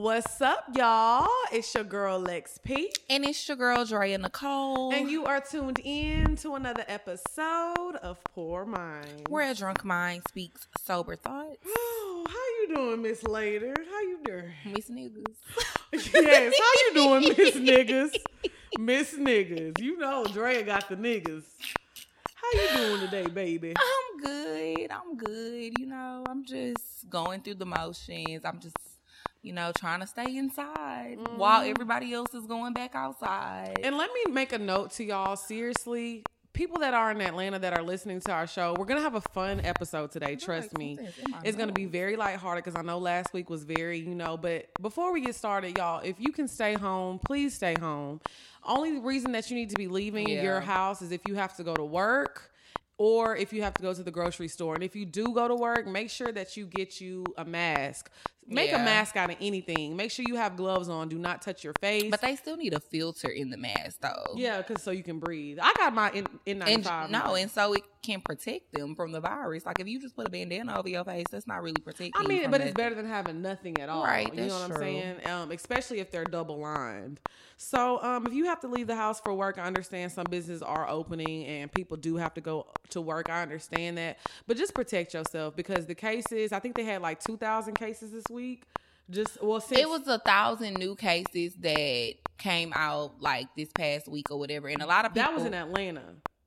What's up, y'all? It's your girl Lex P. And it's your girl Drea Nicole. And you are tuned in to another episode of Pour Mind. Where a drunk mind speaks sober thoughts. Oh, how you doing, Miss Later? How you doing? Miss Niggas. yes, how you doing, Miss Niggas? Miss Niggas. You know Drea got the niggas. How you doing today, baby? I'm good. I'm good. You know, I'm just going through the motions. I'm just you know, trying to stay inside mm-hmm. while everybody else is going back outside. And let me make a note to y'all seriously. People that are in Atlanta that are listening to our show, we're gonna have a fun episode today. Trust me, it's gonna be very lighthearted because I know last week was very, you know. But before we get started, y'all, if you can stay home, please stay home. Only reason that you need to be leaving yeah. your house is if you have to go to work or if you have to go to the grocery store. And if you do go to work, make sure that you get you a mask. Make yeah. a mask out of anything. Make sure you have gloves on. Do not touch your face. But they still need a filter in the mask, though. Yeah, because so you can breathe. I got my N ninety five. No, and so it can protect them from the virus. Like if you just put a bandana over your face, that's not really protecting. I mean, but it's better than having nothing at all. Right. You know what true. I'm saying? Um, especially if they're double lined. So um, if you have to leave the house for work, I understand some businesses are opening and people do have to go to work. I understand that, but just protect yourself because the cases. I think they had like two thousand cases this week. Just well, since- it was a thousand new cases that came out like this past week or whatever, and a lot of people that was in Atlanta,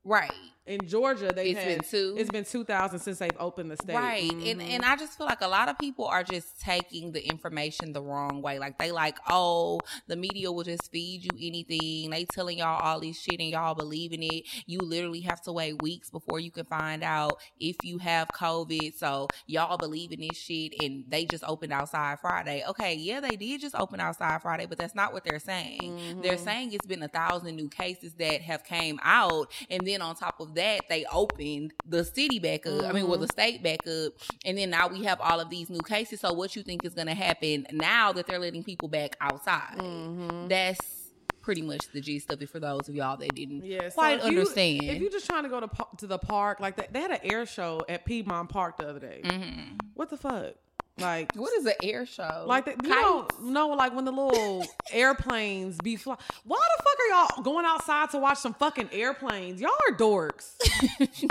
right? in Georgia, they it's had, been two. It's been two thousand since they've opened the state, right? Mm-hmm. And and I just feel like a lot of people are just taking the information the wrong way. Like they like, oh, the media will just feed you anything. They telling y'all all this shit and y'all believing it. You literally have to wait weeks before you can find out if you have COVID. So y'all believing this shit, and they just opened outside Friday. Okay, yeah, they did just open outside Friday, but that's not what they're saying. Mm-hmm. They're saying it's been a thousand new cases that have came out, and then on top of that, they opened the city back up. Mm-hmm. I mean, well, the mm-hmm. state back up, and then now we have all of these new cases. So, what you think is going to happen now that they're letting people back outside? Mm-hmm. That's pretty much the gist of it for those of y'all that didn't yeah, quite if understand. You, if you're just trying to go to to the park, like they, they had an air show at Piedmont Park the other day. Mm-hmm. What the fuck? Like what is an air show? Like the, you know, no, like when the little airplanes be flying. Why the fuck are y'all going outside to watch some fucking airplanes? Y'all are dorks.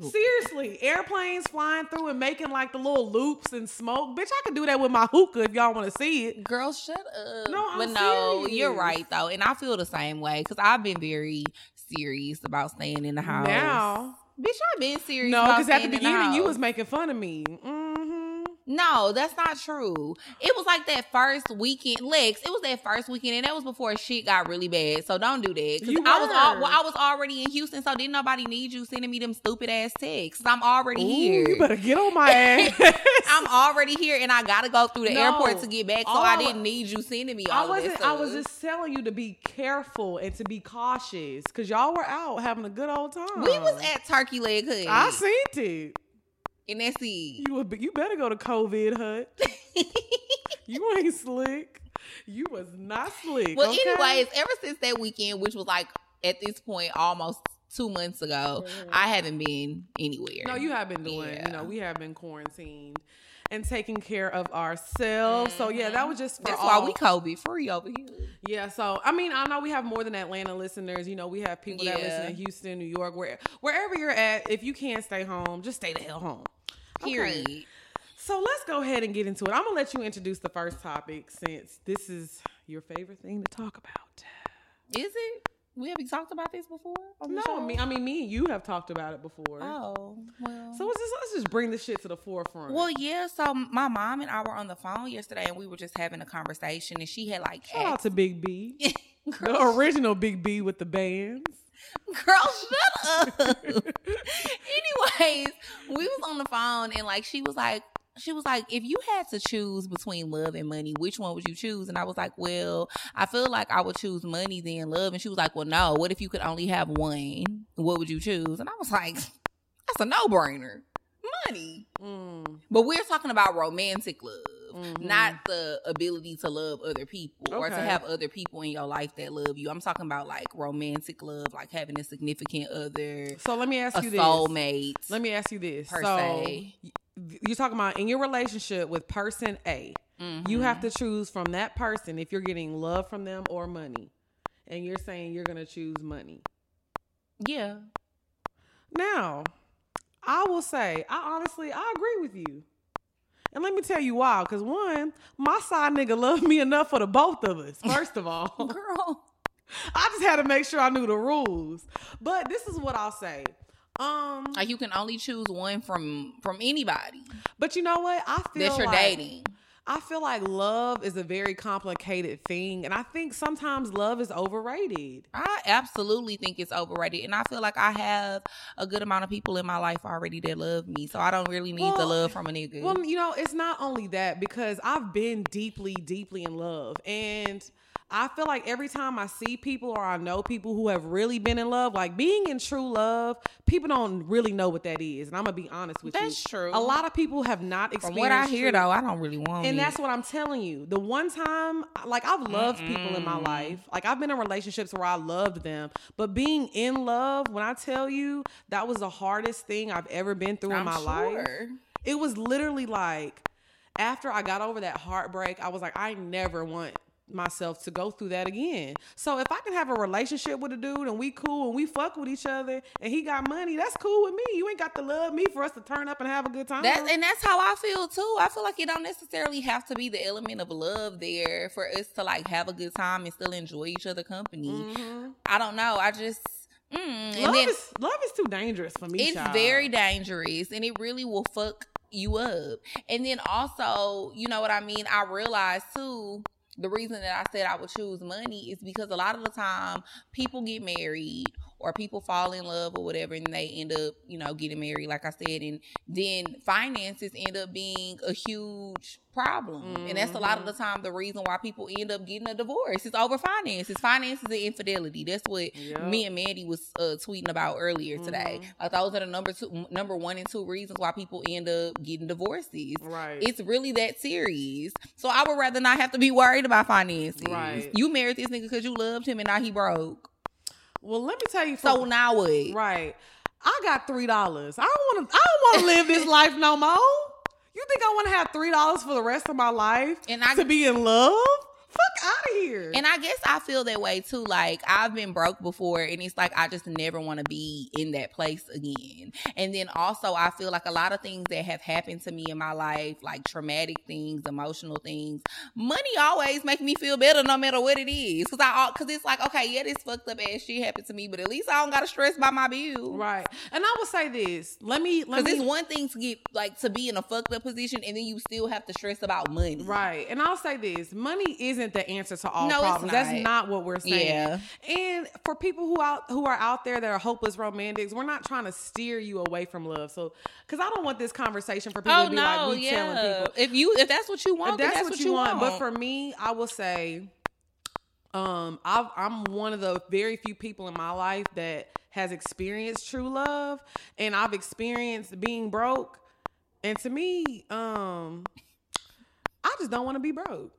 Seriously, airplanes flying through and making like the little loops and smoke. Bitch, I could do that with my hookah if y'all want to see it. Girl, shut up. No, I'm but no, serious. you're right though, and I feel the same way because I've been very serious about staying in the house. Now, bitch, I've been serious. No, because at the beginning the you was making fun of me. Mm-hmm. No, that's not true. It was like that first weekend, Lex. It was that first weekend, and that was before shit got really bad. So don't do that. Because I was all, well, I was already in Houston, so didn't nobody need you sending me them stupid ass texts. I'm already Ooh, here. You better get on my ass. I'm already here, and I gotta go through the no, airport to get back. So I didn't need you sending me all I wasn't. I was just telling you to be careful and to be cautious because y'all were out having a good old time. We was at Turkey Leg Hut. I seen it. And that's it. You would, you better go to COVID hut. you ain't slick. You was not slick. Well, okay? anyways, ever since that weekend, which was like at this point almost two months ago, mm-hmm. I haven't been anywhere. No, you have been doing. Yeah. You know, we have been quarantined and taking care of ourselves. Mm-hmm. So yeah, that was just for That's all. why we COVID free over here. Yeah, so I mean, I know we have more than Atlanta listeners. You know, we have people yeah. that listen in Houston, New York, where wherever you're at. If you can't stay home, just stay the hell home. Period. Okay. So let's go ahead and get into it. I'm gonna let you introduce the first topic since this is your favorite thing to talk about. Is it? We have talked about this before? no, I mean, I mean, me and you have talked about it before. Oh, well. So let's just, let's just bring this shit to the forefront. Well, yeah. So my mom and I were on the phone yesterday, and we were just having a conversation, and she had like shout asked, out to Big B, the original Big B with the bands. Girl, shut up. Anyways, we was on the phone, and like she was like, she was like, if you had to choose between love and money, which one would you choose? And I was like, well, I feel like I would choose money than love. And she was like, well, no, what if you could only have one? What would you choose? And I was like, that's a no brainer. Money. Mm. But we're talking about romantic love. Mm-hmm. not the ability to love other people okay. or to have other people in your life that love you. I'm talking about like romantic love, like having a significant other. So let me ask you this: soulmate. Let me ask you this: per so, se you're talking about in your relationship with person A. Mm-hmm. You have to choose from that person if you're getting love from them or money. And you're saying you're going to choose money. Yeah. Now, I will say, I honestly, I agree with you. And let me tell you why. Because one, my side nigga loved me enough for the both of us, first of all. Girl. I just had to make sure I knew the rules. But this is what I'll say. Um Like you can only choose one from from anybody But you know what? I feel that you're like, dating. I feel like love is a very complicated thing. And I think sometimes love is overrated. I absolutely think it's overrated. And I feel like I have a good amount of people in my life already that love me. So I don't really need the love from a nigga. Well, you know, it's not only that because I've been deeply, deeply in love. And I feel like every time I see people or I know people who have really been in love, like being in true love, people don't really know what that is. And I'm going to be honest with you. That's true. A lot of people have not experienced. from what I hear true- though, I don't really want And it. that's what I'm telling you. The one time, like I've loved people in my life. Like I've been in relationships where I loved them. But being in love, when I tell you that was the hardest thing I've ever been through in I'm my life. It was literally like after I got over that heartbreak, I was like, I never want myself to go through that again. So if I can have a relationship with a dude and we cool and we fuck with each other and he got money, that's cool with me. You ain't got to love me for us to turn up and have a good time. That and that's how I feel too. I feel like it don't necessarily have to be the element of love there for us to like have a good time and still enjoy each other company. Mhm. I don't know. I just mm. Love then is love is too dangerous for me. it's child. very dangerous and it really will fuck you up. And then also, you know what I mean? I realized too, the reason that I said I would choose money is because a lot of the time people get married or people fall in love or whatever and they end up, you know, getting married, like I said, and then finances end up being a huge problem. And that's a lot of the time the reason why people end up getting a divorce. It's over finances. Finances and infidelity. That's what Yep. me and Mandy was uh, tweeting about earlier today. Like those are the number two, number one and two reasons why people end up getting divorces. Right. It's really that serious. So I would rather not have to be worried about finances. Right. You married this nigga because you loved him and now he broke. Well, let me tell you. So now what? right, I got three dollars. I don't want to. I don't want to live this life no more. You think I want to have three dollars for the rest of my life And I- to be in love? Fuck out of here. And I guess I feel that way too. Like I've been broke before, and it's like I just never want to be in that place again. And then also, I feel like a lot of things that have happened to me in my life, like traumatic things, emotional things, money always make me feel better no matter what it is. Cause I, cause it's like, okay, yeah, this fucked up ass shit happened to me, but at least I don't gotta stress by my bill. right, and I will say this. Let me. Let Cause me. it's one thing to get like to be in a fucked up position, and then you still have to stress about money. Right. And I'll say this money isn't the answer to all No, problems. That's not. not what we're saying. Yeah. And for people who out who are out there that are hopeless romantics, we're not trying to steer you away from love. So cuz I don't want this conversation for people Oh to be no, like we yeah. telling people If you if that's what you want, if then that's, what, you want. want. But for me, I will say, um, I've, I'm one of the very few people in my life that has experienced true love, and I've experienced being broke. And to me, um, I just don't want to be broke.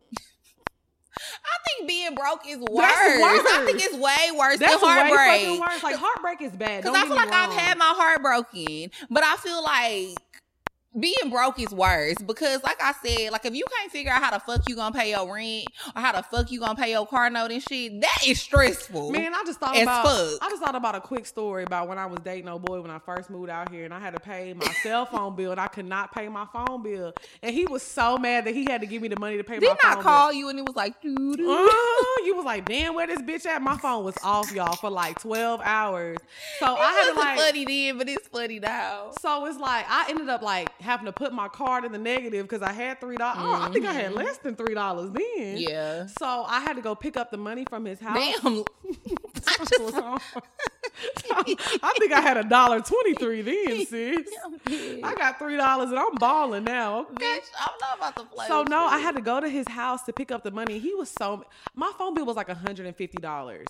Think being broke is worse. That's I think it's way worse That's than way heartbreak. worse. Like heartbreak is bad. Because I feel like I've had my heart broken, but I feel like being broke is worse because like I said, like if you can't figure out how the fuck you gonna pay your rent or how the fuck you gonna pay your car note and shit, that is stressful. Man, I just thought about fuck. I just thought about a quick story about when I was dating a boy when I first moved out here and I had to pay my cell phone bill and I could not pay my phone bill. And he was so mad that he had to give me the money to pay Didn't my I phone call you and it was like, Uh-huh. You was like, damn, where this bitch at? My phone was off, y'all, for like 12 hours. So I had to It like funny then, but it's funny now. so it's like I ended up like having to put my card in the negative because I had three dollars. Oh, I think I had less than three dollars then. Mm-hmm. Yeah. So I had to go pick up the money from his house. Damn. I just. I think I had a dollar twenty three then, sis. I got three dollars and I'm balling now. Okay. Bitch, I'm not about to play. So no, you. I had to go to his house to pick up the money. He was so my phone bill was like hundred and fifty dollars.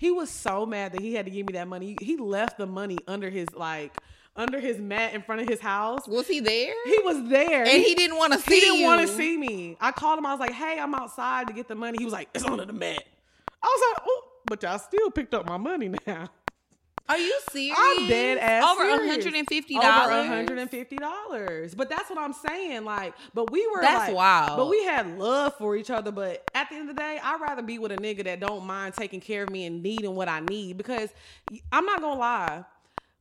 He was so mad that he had to give me that money. He left the money under his like under his mat in front of his house. Was he there? He was there. and he didn't want to see he didn't want to see me. I called him. I was like, "Hey, I'm outside to get the money." He was like, "It's under the mat." I was like, "Oh, but y'all still picked up my money now." Are you serious? I'm dead ass Over serious. hundred and fifty Over dollars. hundred and fifty dollars. But that's what I'm saying. Like, but we were That's like, wild. But we had love for each other. But at the end of the day, I'd rather be with a nigga that don't mind taking care of me and needing what I need. Because I'm not gonna lie.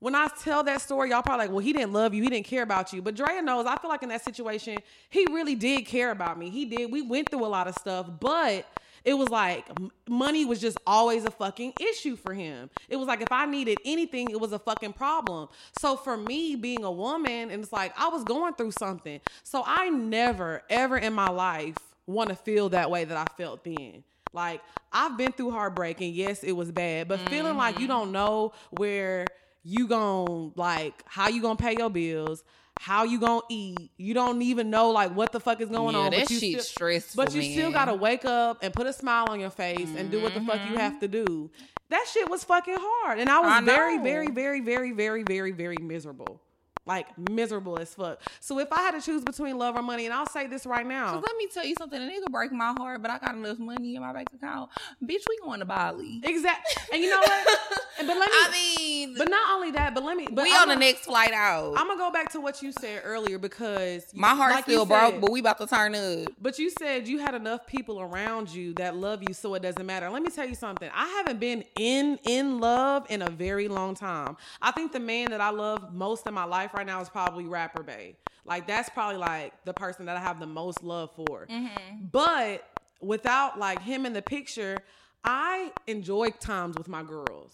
When I tell that story, y'all probably like, well, he didn't love you, he didn't care about you. But Drea knows, I feel like in that situation, he really did care about me. He did. We went through a lot of stuff, but it was like money was just always a fucking issue for him. It was like if I needed anything, it was a fucking problem. So for me being a woman, and it's like I was going through something. So I never, ever in my life want to feel that way that I felt then. Like I've been through heartbreak, and yes, it was bad, but feeling like you mm-hmm. don't know where you gon' like how you gonna pay your bills. How you gonna eat? You don't even know like what the fuck is going Yeah, on. that but you shit's still, stressful, But you still gotta wake up and put a smile on your face and do what the fuck you mm-hmm. have to do. That shit was fucking hard, and I was I very, very, very, very, very, very, very miserable. Like miserable as fuck. So if I had to choose between love or money, and I'll say this right now, Cause let me tell you something. A nigga break my heart, but I got enough money in my bank account. Bitch, we going to Bali. exactly. And you know what? But let me. I mean, but not only that, but let me. But we I'm on the gonna- next flight out. I'm gonna go back to what you said earlier because my heart's like you still broke, said- but we about to turn up. But you said you had enough people around you that love you, so it doesn't matter. Let me tell you something. I haven't been in in love in a very long time. I think the man that I love most in my life right now is probably Rapper Bay. Like that's probably like the person that I have the most love for. Mm-hmm. But without like him in the picture, I enjoy times with my girls.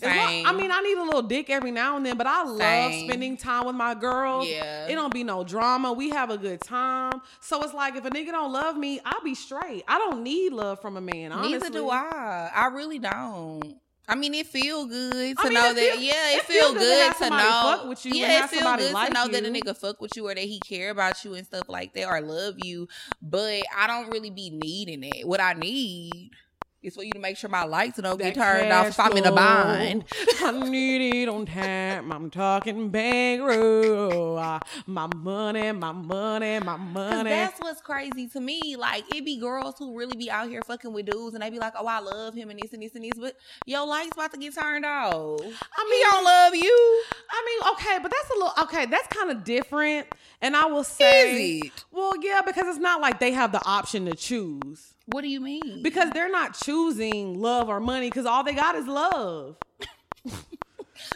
Long-. I mean, I need a little dick every now and then, but I love Same. spending time with my girls. Yeah. It don't be no drama. We have a good time. So it's like if a nigga don't love me, I'll be straight. I don't need love from a man. Honestly. Neither do I. I really don't. I mean, it feel good to I mean, know that. feel- yeah, it it, feel feel good to good have to, know. fuck with you yeah, it feel good like to know that a nigga fuck with you or that he care about you and stuff like that or love you. But I don't really be needing it. What I need is for you to make sure my lights don't get turned off if I'm in a bind. I need it on time. I'm talking bankroll. My money, my money, my money. that's what's crazy to me. Like it be girls who really be out here fucking with dudes, and they be like, "Oh, I love him and this and this and this," but your lights about to get turned off. I He mean, don't love you. I mean, okay, but that's a little okay. That's kind of different. And I will say, well, yeah, because it's not like they have the option to choose. What do you mean? Because they're not choosing love or money because all they got is love.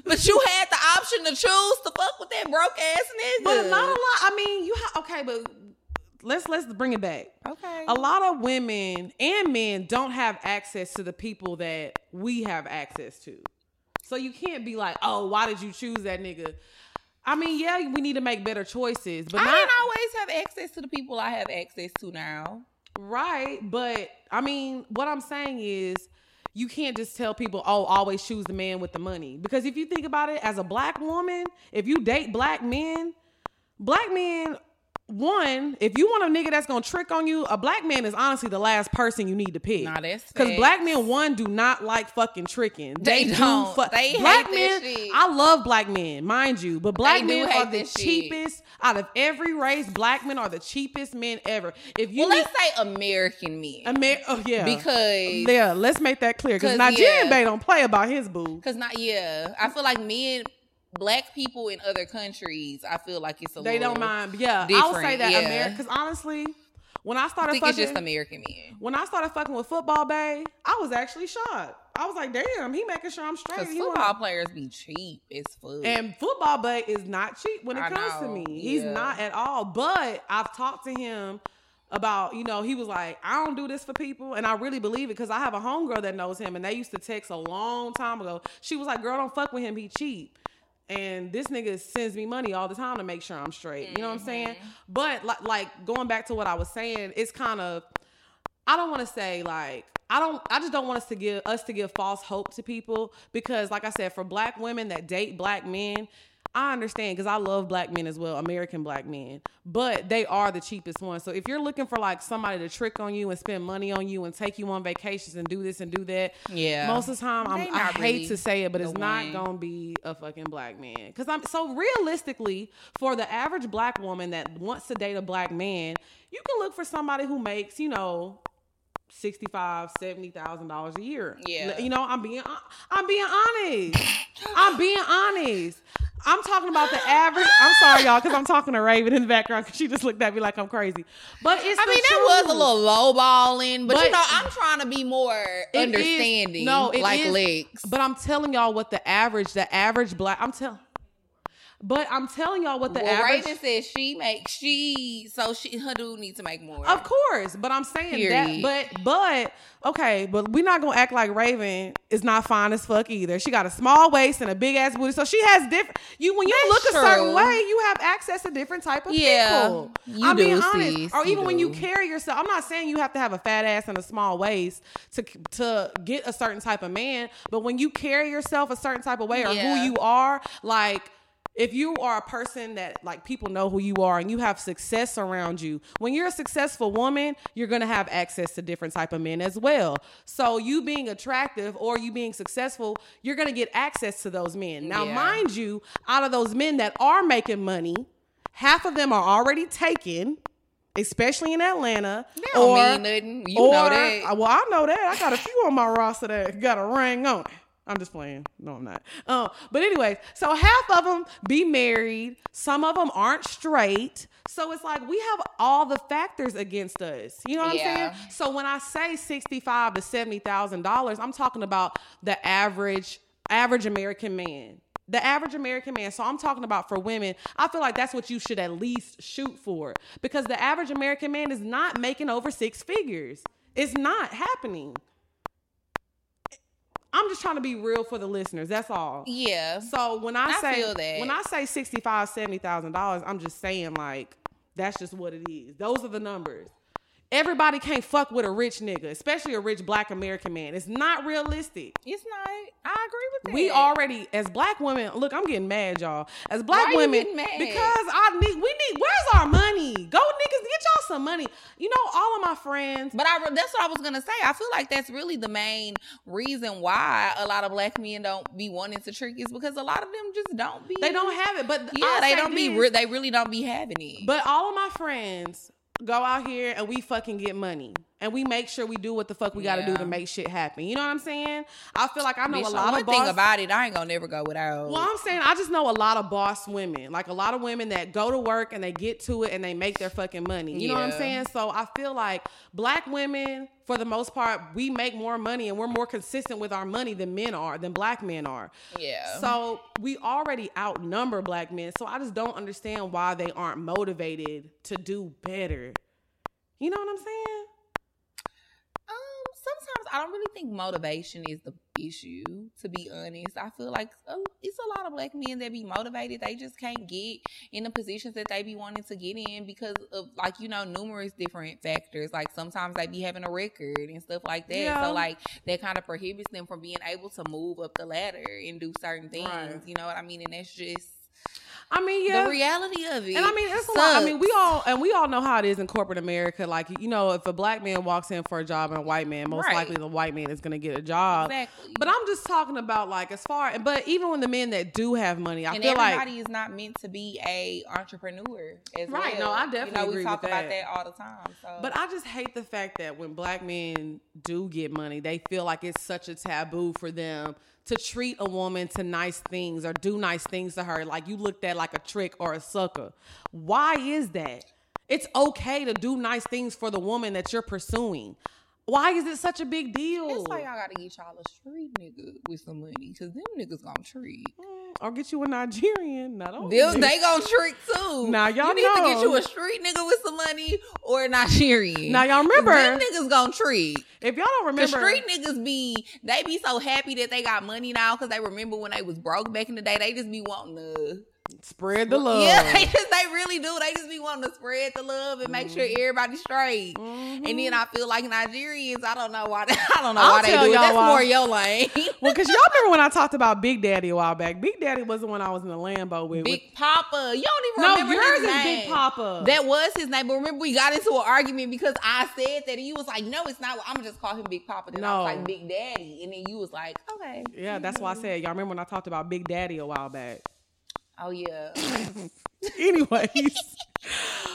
But you had the option to choose to fuck with that broke ass nigga. But not a lot. I mean, you have okay, but let's let's bring it back. Okay. A lot of women and men don't have access to the people that we have access to. So you can't be like, oh, why did you choose that nigga? I mean, yeah, we need to make better choices, but I not didn't always have access to the people I have access to now. Right. But I mean, what I'm saying is, you can't just tell people, oh, always choose the man with the money. Because if you think about it, as a black woman, if you date black men, black men, one, if you want a nigga that's gonna trick on you, a black man is honestly the last person you need to pick. Nah, that's because black men, one, do not like fucking tricking. They do don't. fu- They black men. I love black men, mind you, but black do men are the that shit. cheapest out of every race. Black men are the cheapest men ever. If you Well, let's say American men. Amer- oh yeah, because yeah, let's make that clear because 'Cause, Nigerian yeah. Bay don't play about his boo. Cause not yeah, I feel like men, black people in other countries, I feel like it's a little bit. They don't mind. Yeah, I would say that yeah. America. Because honestly, when I I started think fucking, it's just American men. when I started fucking with football bay, I was actually shocked. I was like, damn, he making sure I'm straight. Cause football wanna- players be cheap as fuck. and football bay is not cheap when it I comes to know, me. He's not at all. But I've talked to him about, you know, he was like, I don't do this for people. And I really believe it because I have a homegirl that knows him and they used to text a long time ago. She was like, girl, don't fuck with him. He cheap. And this nigga sends me money all the time to make sure I'm straight. You know what I'm saying? Mm-hmm. But like, like going back to what I was saying, it's kind of I don't want to say like I don't I just don't want us to give us to give false hope to people because like I said for black women that date black men I understand because I love black men as well, American black men, but they are the cheapest ones. So if you're looking for like somebody to trick on you and spend money on you and take you on vacations and do this and do that, Yeah. most of the time I'm, I not hate really to say it, but it's the not one. gonna be a fucking black man. Because I'm so realistically for the average black woman that wants to date a black man, you can look for somebody who makes you know sixty-five, seventy thousand dollars a year. Yeah. you know, I'm being, I'm being honest. I'm being honest. I'm talking about the average. I'm sorry, y'all, because I'm talking to Raven in the background because she just looked at me like I'm crazy. But it's. I mean, that was a little lowballing, but, But- you know, I'm trying to be more It is- understanding. no, it like is, legs. But I'm telling y'all what the average, the average black. I'm telling. But I'm telling y'all what the well, average. Raven says she makes she so she her dude needs to make more. Of course, but I'm saying Period. that. But but okay, but we're not gonna act like Raven is not fine as fuck either. She got a small waist and a big ass booty, so she has different. You when you That's look a certain way, you have access to different type of Yeah, people. you I'm being honest. sis, Or you even when you carry yourself, I'm not saying you have to have a fat ass and a small waist to to get a certain type of man, but when you carry yourself a certain type of way or Yeah. who you are, like if you are a person that like people know who you are and you have success around you when you're a successful woman you're going to have access to different type of men as well so you being attractive or you being successful you're going to get access to those men now Yeah. mind you out of those men that are making money half of them are already taken especially in atlanta don't or, mean nothing. You know that. well i know that i got a few on my roster that got a ring on it I'm just playing. No, I'm not. Um, but anyways, so half of them be married. Some of them aren't straight. So it's like we have all the factors against us. You know what I'm saying? So when I say sixty-five to seventy thousand dollars, I'm talking about the average average American man. The average American man. So I'm talking about for women. I feel like that's what you should at least shoot for because the average American man is not making over six figures. It's not happening. I'm just trying to be real for the listeners. That's all. yeah. So when I, I say when I say sixty five, seventy thousand dollars, I'm just saying like that's just what it is. Those are the numbers. Everybody can't fuck with a rich nigga, especially a rich black American man. It's not realistic. It's not. I agree with that. We already, as black women, look, I'm getting mad, y'all. As black women, because I need, we need. Where's our money? Go niggas, get y'all some money. You know, all of my friends. But I that's what I was gonna say. I feel like that's really the main reason why a lot of black men don't be wanting to trick is because a lot of them just don't be. They don't have it, but Yeah, I'll they don't be. Re- they really don't be having it. But all of my friends go out here and we fucking get money. And we make sure we do what the fuck we gotta do to make shit happen. You know what I'm saying? I feel like I know Bitch, a lot of boss. thing about it, I ain't gonna never go without. well, I'm saying I just know a lot of boss women, like a lot of women that go to work and they get to it and they make their fucking money. You know what I'm saying? So I feel like black women, for the most part, we make more money and we're more consistent with our money than men are, than black men are. yeah. So we already outnumber black men. So I just don't understand why they aren't motivated to do better. You know what I'm saying? Sometimes I don't really think motivation is the issue. To be honest, I feel like uh, it's a lot of black men that be motivated. They just can't get in the positions that they be wanting to get in because of like you know numerous different factors. Like sometimes they be having a record and stuff like that. Yeah. So like that kind of prohibits them from being able to move up the ladder and do certain things. Right. You know what I mean? And that's just I mean, yeah. the reality of it. and I mean, it's a lot. I mean, we all and we all know how it is in corporate America. Like, you know, if a black man walks in for a job and a white man, most Right. likely the white man is going to get a job. exactly. But I'm just talking about like as far. But even when the men that do have money, I and feel like everybody is not meant to be a entrepreneur as Right, well. no, I you definitely know, agree we talk with about that. that all the time. So, But I just hate the fact that when black men do get money, they feel like it's such a taboo for them to treat a woman to nice things or do nice things to her like you looked at like a trick or a sucker. Why is that? It's okay to do nice things for the woman that you're pursuing. Why is it such a big deal? it's like y'all gotta get y'all a street nigga with some money because them niggas gonna treat. Mm, or get you a Nigerian. Not only Them, they gonna trick too. Now, y'all you need to get you a street nigga with some money or a Nigerian. Now, y'all remember- them niggas gonna treat. if y'all don't remember, The street niggas be they be so happy that they got money now because they remember when they was broke back in the day. They just be wanting to spread the love. Yeah, they just they really do. They just be wanting to spread the love and make sure Mm-hmm. everybody's straight. And then I feel like Nigerians, I don't know why. They, I don't know I'll why they do it. That's why. more your lane. Well, because y'all remember when I talked about Big Daddy a while back. Big Daddy was the one I was in the Lambo with. with Big Papa, you don't even no, remember yours his is name. Big Papa. That was his name, but remember we got into an argument because I said that and you was like, "No, it's not. I'm gonna just call him Big Papa." Then I was No. like, "Big Daddy," and then you was like, "Okay." yeah, that's why I said y'all remember when I talked about Big Daddy a while back. Oh yeah. Anyways,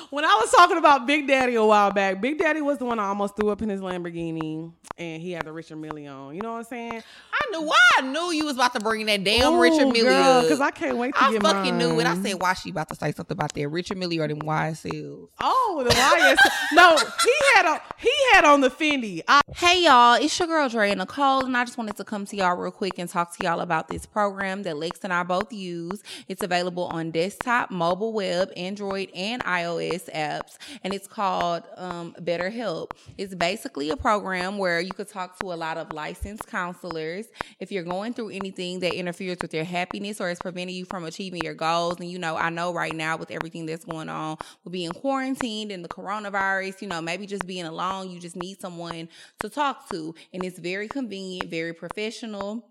when I was talking about Big Daddy a while back, Big Daddy was the one I almost threw up in his Lamborghini, and he had the Richard Mille on. You know what I'm saying? I knew why I knew you was about to bring that damn Ooh, Richard Mille because I can't wait to I get fucking mine. knew it. I said why she about to say something about that Richard Mille or them YSLs. Oh, the YSL. no, he had on he had on the Fendi. I- hey y'all, it's your girl Drea Nicole, and I just wanted to come to y'all real quick and talk to y'all about this program that Lex and I both use. It's available on desktop, mobile web, Android, and iOS apps, and it's called um, BetterHelp. It's basically a program where you could talk to a lot of licensed counselors if you're going through anything that interferes with your happiness or is preventing you from achieving your goals. And you know, I know right now with everything that's going on with being quarantined and the coronavirus, you know, maybe just being alone, you just need someone to talk to, and it's very convenient, very professional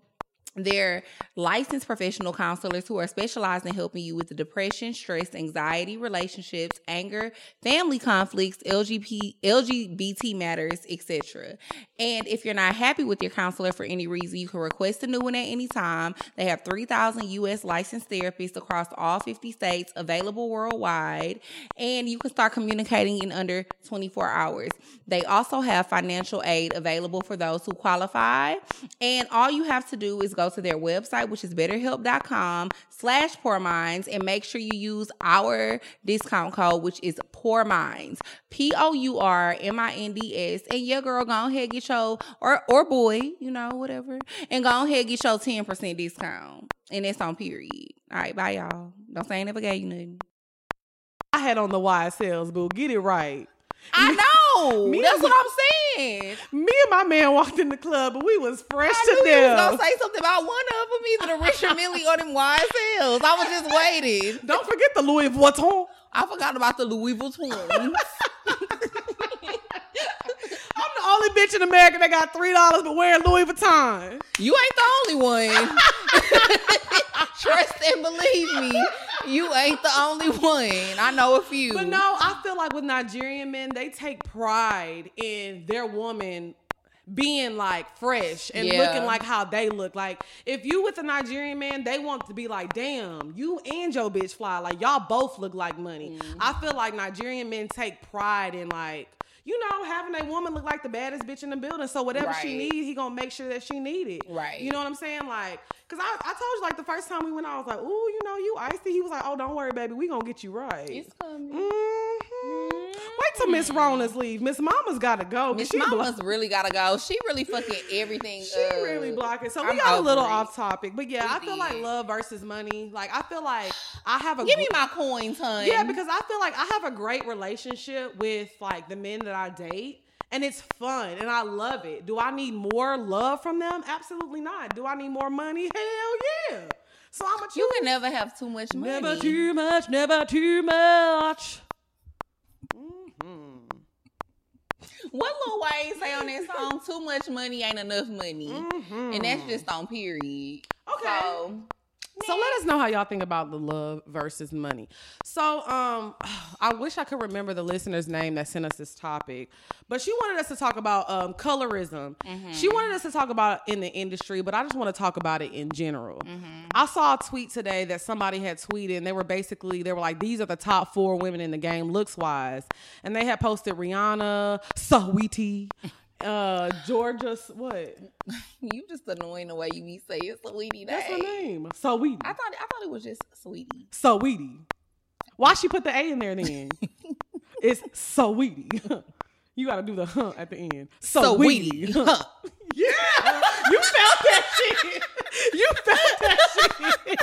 they're licensed professional counselors who are specialized in helping you with the depression, stress, anxiety, relationships, anger, family conflicts, LGBT, LGBT matters, etc. And if you're not happy with your counselor for any reason, you can request a new one at any time. They have 3,000 U.S. licensed therapists across all 50 states available worldwide, and you can start communicating in under 24 hours. They also have financial aid available for those who qualify, and all you have to do is go to their website, which is betterhelp.com slash pour minds, and make sure you use our discount code, which is pour minds, P O U R M I N D S. And your girl, go ahead get your or or boy, you know, whatever, and go ahead get your ten percent discount, and it's on period. All right, bye y'all. Don't say I never gave you nothing. I had on the YSLs, boo. Get it right. I know. Me That's what I'm saying. Me and my man walked in the club, but we was fresh I to death. was gonna say something about one of them, either the Richard Mille or them YSLs. I was just waiting. Don't forget the Louis Vuitton. I forgot about the Louis Vuitton. I'm the only bitch in America that got three dollars but wearing Louis Vuitton. You ain't the only one. Trust and believe me, you ain't the only one. I know a few. But no, I feel like with Nigerian men, they take pride in their woman being like fresh and yeah. looking like how they look. Like if you with a Nigerian man, they want to be like, damn, you and your bitch fly. Like y'all both look like money. Mm-hmm. I feel like Nigerian men take pride in like you know, having a woman look like the baddest bitch in the building. So whatever right. she needs, he gonna make sure that she need it. Right. You know what I'm saying? Like, cause I, I told you like the first time we went out, I was like, ooh, you know, you icy. He was like, oh, don't worry, baby, we gonna get you right. It's coming. Mm-hmm. Wait till Miss Rona's leave. Miss Mama's gotta go. Miss Mama's blo- really gotta go. She really fucking everything. She uh, really blocking. So we I'm got a little it. off topic, but yeah, I feel like love versus money. Like I feel like I have a give me my coins, honey. Yeah, because I feel like I have a great relationship with like the men that I date and it's fun and I love it. Do I need more love from them? Absolutely not. Do I need more money? Hell yeah. So I'm a You can never have too much money. Never too much, never too much. Mm-hmm. What Lil Wayne say on that song? Too much money ain't enough money, mm-hmm. and that's just on period. Okay. So, so let us know how y'all think about the love versus money. So um I wish I could remember the listener's name that sent us this topic, but she wanted us to talk about um colorism. Mm-hmm. She wanted us to talk about in the industry, but I just want to talk about it in general. Mm-hmm. I saw a tweet today that somebody had tweeted and they were basically they were like these are the top 4 women in the game looks wise. And they had posted Rihanna, Saweetie, uh, Jorja, what? you just annoying the way you be saying Sweetie. That's her name. Sweetie. I thought I thought it was just Sweetie. Sweetie. Why she put the A in there then? it's Sweetie. you gotta do the huh at the end. Sweetie. Huh. yeah. You felt that shit. You felt that shit.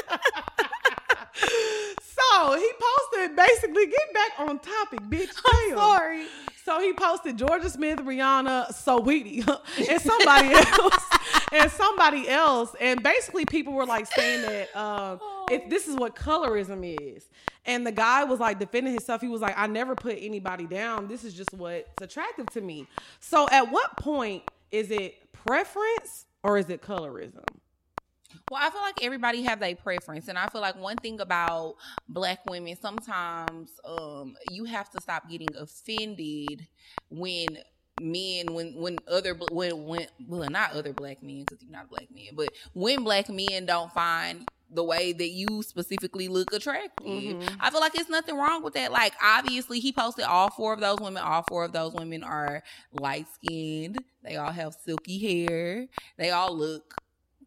So he posted basically get back on topic, bitch. I'm sorry. So he posted Jorja Smith, Rihanna, Saweetie, and somebody else, and somebody else, and basically people were like saying that um, if this is what colorism is, and the guy was like defending himself. He was like, "I never put anybody down. This is just what's attractive to me." So at what point is it preference or is it colorism? Well, I feel like everybody have their preference, and I feel like one thing about black women sometimes um, you have to stop getting offended when men when when other when when well not other black men because you're not a black men but when black men don't find the way that you specifically look attractive. Mm-hmm. I feel like it's nothing wrong with that. Like obviously he posted all four of those women. All four of those women are light skinned. They all have silky hair. They all look.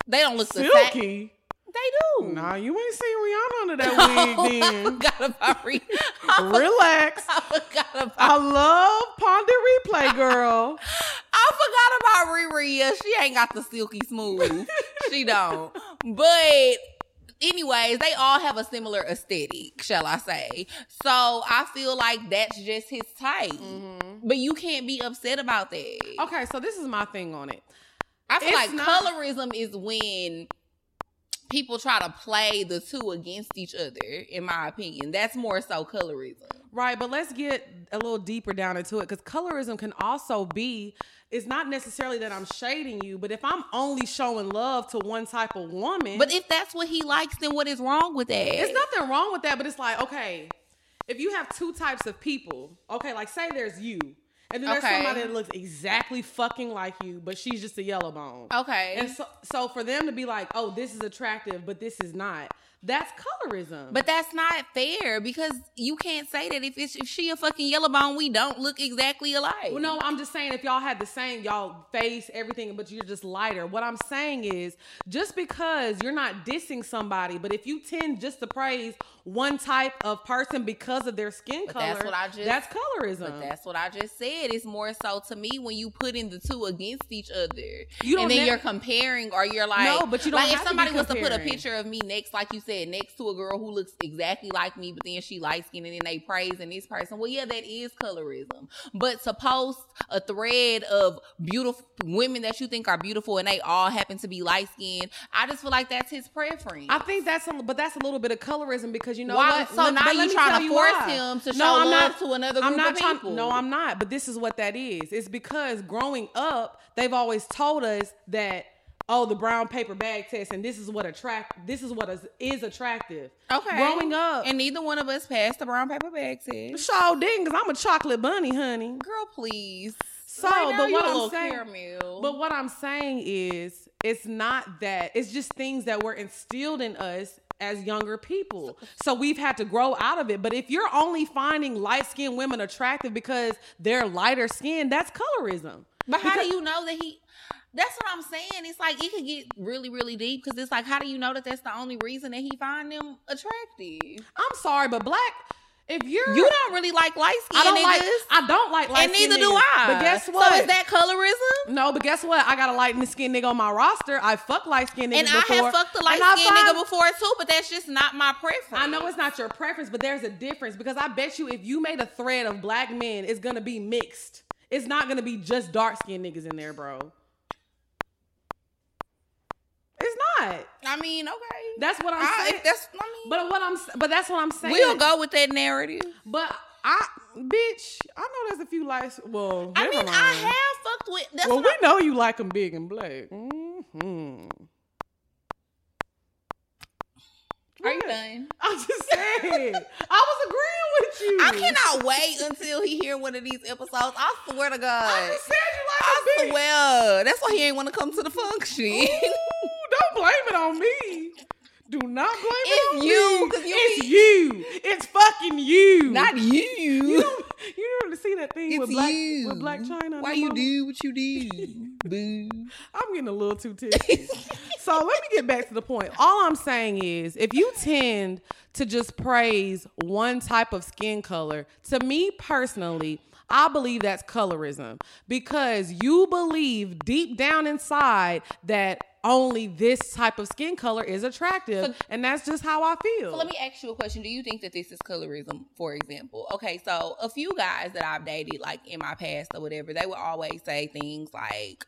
They don't look silky. They do. Nah, you ain't seen Rihanna under that wig then. I forgot about Rihanna. Relax. I forgot about I love Ponder Replay, girl. I forgot about Riri. She ain't got the silky smooth. she don't. But anyways, they all have a similar aesthetic, shall I say. So I feel like that's just his type. Mm-hmm. But you can't be upset about that. Okay, so this is my thing on it. I feel it's like not- colorism is when people try to play the two against each other, in my opinion. That's more so colorism. Right, but let's get a little deeper down into it because colorism can also be it's not necessarily that I'm shading you, but if I'm only showing love to one type of woman. But if that's what he likes, then what is wrong with that? It's nothing wrong with that, but it's like, okay, if you have two types of people, okay, like say there's you. And then there's okay. somebody that looks exactly fucking like you, but she's just a yellow bone. Okay. And so, so for them to be like, oh, this is attractive, but this is not that's colorism. But that's not fair because you can't say that if it's if she a fucking yellow bone, we don't look exactly alike. Well, no, I'm just saying if y'all had the same y'all face, everything, but you're just lighter. What I'm saying is just because you're not dissing somebody, but if you tend just to praise one type of person because of their skin but color. That's what I just that's colorism. But that's what I just said. It's more so to me when you put in the two against each other. You don't and then ne- you're comparing or you're like No, but you don't like if somebody was to put a picture of me next, like you said, next to a girl who looks exactly like me, but then she light skinned and then they praising this person. Well, yeah, that is colorism. But to post a thread of beautiful women that you think are beautiful and they all happen to be light skinned, I just feel like that's his preference. I think that's a, but that's a little bit of colorism because you know why? what? So now you trying to force why. him to show no, I'm love not, to another group I'm not of trying, people. No, I'm not. But this is what that is. It's because growing up, they've always told us that oh the brown paper bag test and this is what attract this is what is, is attractive okay growing up and neither one of us passed the brown paper bag test sure didn't because i'm a chocolate bunny honey girl please so right but what i'm saying caramel. but what i'm saying is it's not that it's just things that were instilled in us as younger people. So we've had to grow out of it. But if you're only finding light skinned women attractive because they're lighter skinned, that's colorism. But how do you know that he? That's what I'm saying. It's like it could get really, really deep because it's like, how do you know that that's the only reason that he find them attractive? I'm sorry, but black if you're you don't really like light skin I don't niggas, like, I don't like light skin. and neither do I. But guess what? So is that colorism? No, but guess what? I got a light skin nigga on my roster. I fuck light skin niggas and before, I have fucked a light skin nigga before too. But that's just not my preference. I know it's not your preference, but there's a difference because I bet you if you made a thread of black men, it's gonna be mixed. It's not gonna be just dark skinned niggas in there, bro. It's not. I mean, okay. That's what I'm I, saying. That's I mean, but what I'm but that's what I'm saying. We'll go with that narrative. But I, bitch, I know there's a few lights. Well, I mean, mind. I have fucked with. That's well, we I, know you like them big and black. Mm-hmm. Are you done? I'm just saying. I was agreeing with you. I cannot wait until he hear one of these episodes. I swear to God. I just said you like I swear. That's why he ain't want to come to the function. Blame it on me. Do not blame it's it on you, me. You it's be... you. It's fucking you. Not you. You don't, you don't see that thing it's with black you. with Blac Chyna. Why you do what you do, boo? I'm getting a little too tipsy. so let me get back to the point. All I'm saying is, if you tend to just praise one type of skin color, to me personally, I believe that's colorism because you believe deep down inside that only this type of skin color is attractive. So, and that's just how I feel. So let me ask you a question. Do you think that this is colorism, for example? Okay, so a few guys that I've dated, like in my past or whatever, they would always say things like,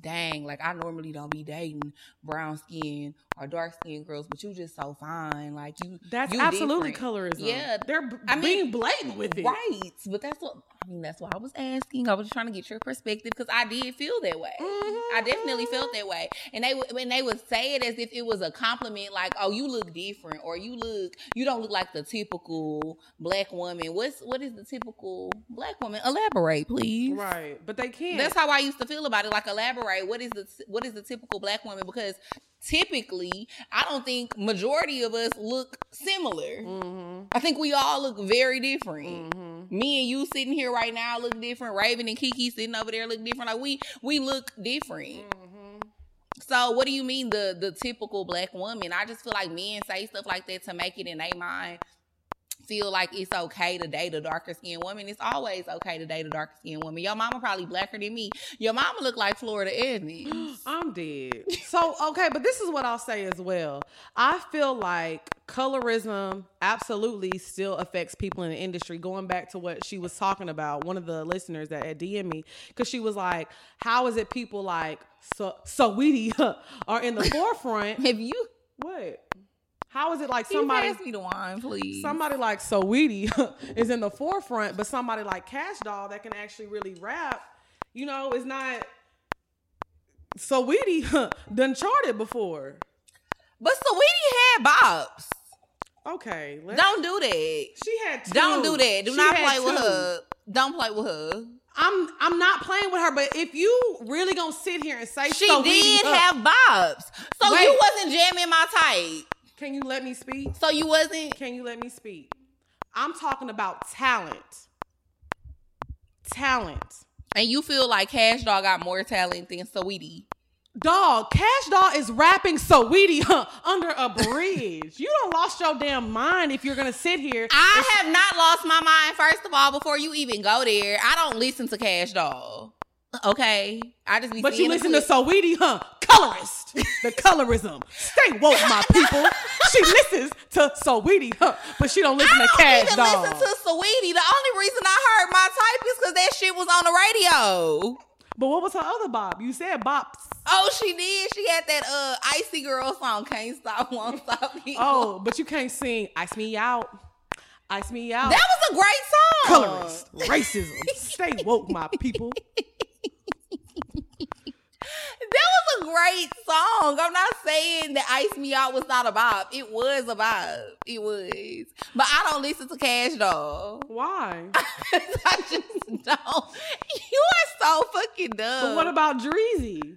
dang, like I normally don't be dating brown skin or dark skin girls, but you just so fine. Like you That's you absolutely different. colorism. Yeah. They're b- I being blatant with it. Right. But that's what mean, that's why I was asking. I was trying to get your perspective because I did feel that way. Mm-hmm. I definitely felt that way. And they would when they would say it as if it was a compliment, like, "Oh, you look different," or "You look, you don't look like the typical black woman." What's what is the typical black woman? Elaborate, please. Right, but they can't. That's how I used to feel about it. Like, elaborate. What is the what is the typical black woman? Because typically i don't think majority of us look similar mm-hmm. i think we all look very different mm-hmm. Me and you sitting here right now look different raven and kiki sitting over there look different like we we look different mm-hmm. so what do you mean the the typical black woman i just feel like men say stuff like that to make it in their mind feel like it's okay to date a darker skinned woman. It's always okay to date a darker skinned woman. Your mama probably blacker than me. Your mama look like Florida Evans. I'm dead. So okay, but this is what I'll say as well. I feel like colorism absolutely still affects people in the industry. Going back to what she was talking about, one of the listeners that had DM me, because she was like, "How is it people like so Saweetie are in the forefront?" Have you what? How is it like somebody pass me the wine, please? Somebody like Saweetie is in the forefront, but somebody like Kash Doll that can actually really rap, you know, is not Saweetie done charted before. But Saweetie had bops. Okay, don't do that. She had do Don't do that. Do she not play two. with her. Don't play with her. I'm I'm not playing with her, but if you really gonna sit here and say she did have bops, so Wait. you wasn't jamming my type. Can you let me speak? So you wasn't? Can you let me speak? I'm talking about talent. Talent. And you feel like Kash Doll got more talent than Saweetie? Dog, Kash Doll is rapping Saweetie huh, under a bridge. you don't lost your damn mind if you're gonna sit here. I have not lost my mind. First of all, before you even go there, I don't listen to Kash Doll. Okay, I just be. But you listen to Saweetie, huh? Colorist, the colorism. Stay woke, my people. she listens to Saweetie, huh? But she don't listen to Kash. I to Kash even Doll. listen to Saweetie. The only reason I heard my type is because that shit was on the radio. But what was her other bop? You said bops. Oh, she did. She had that uh icy girl song, "Can't Stop, Won't Stop." oh, but you can't sing "Ice Me Out." Ice me out. That was a great song. Colorist, racism. Stay woke, my people. That was a great song. I'm not saying that Ice Me Out was not a bop. It was a bop. It was. But I don't listen to Kash Doll. Why? I just don't. You are so fucking dumb. But what about Dreezy?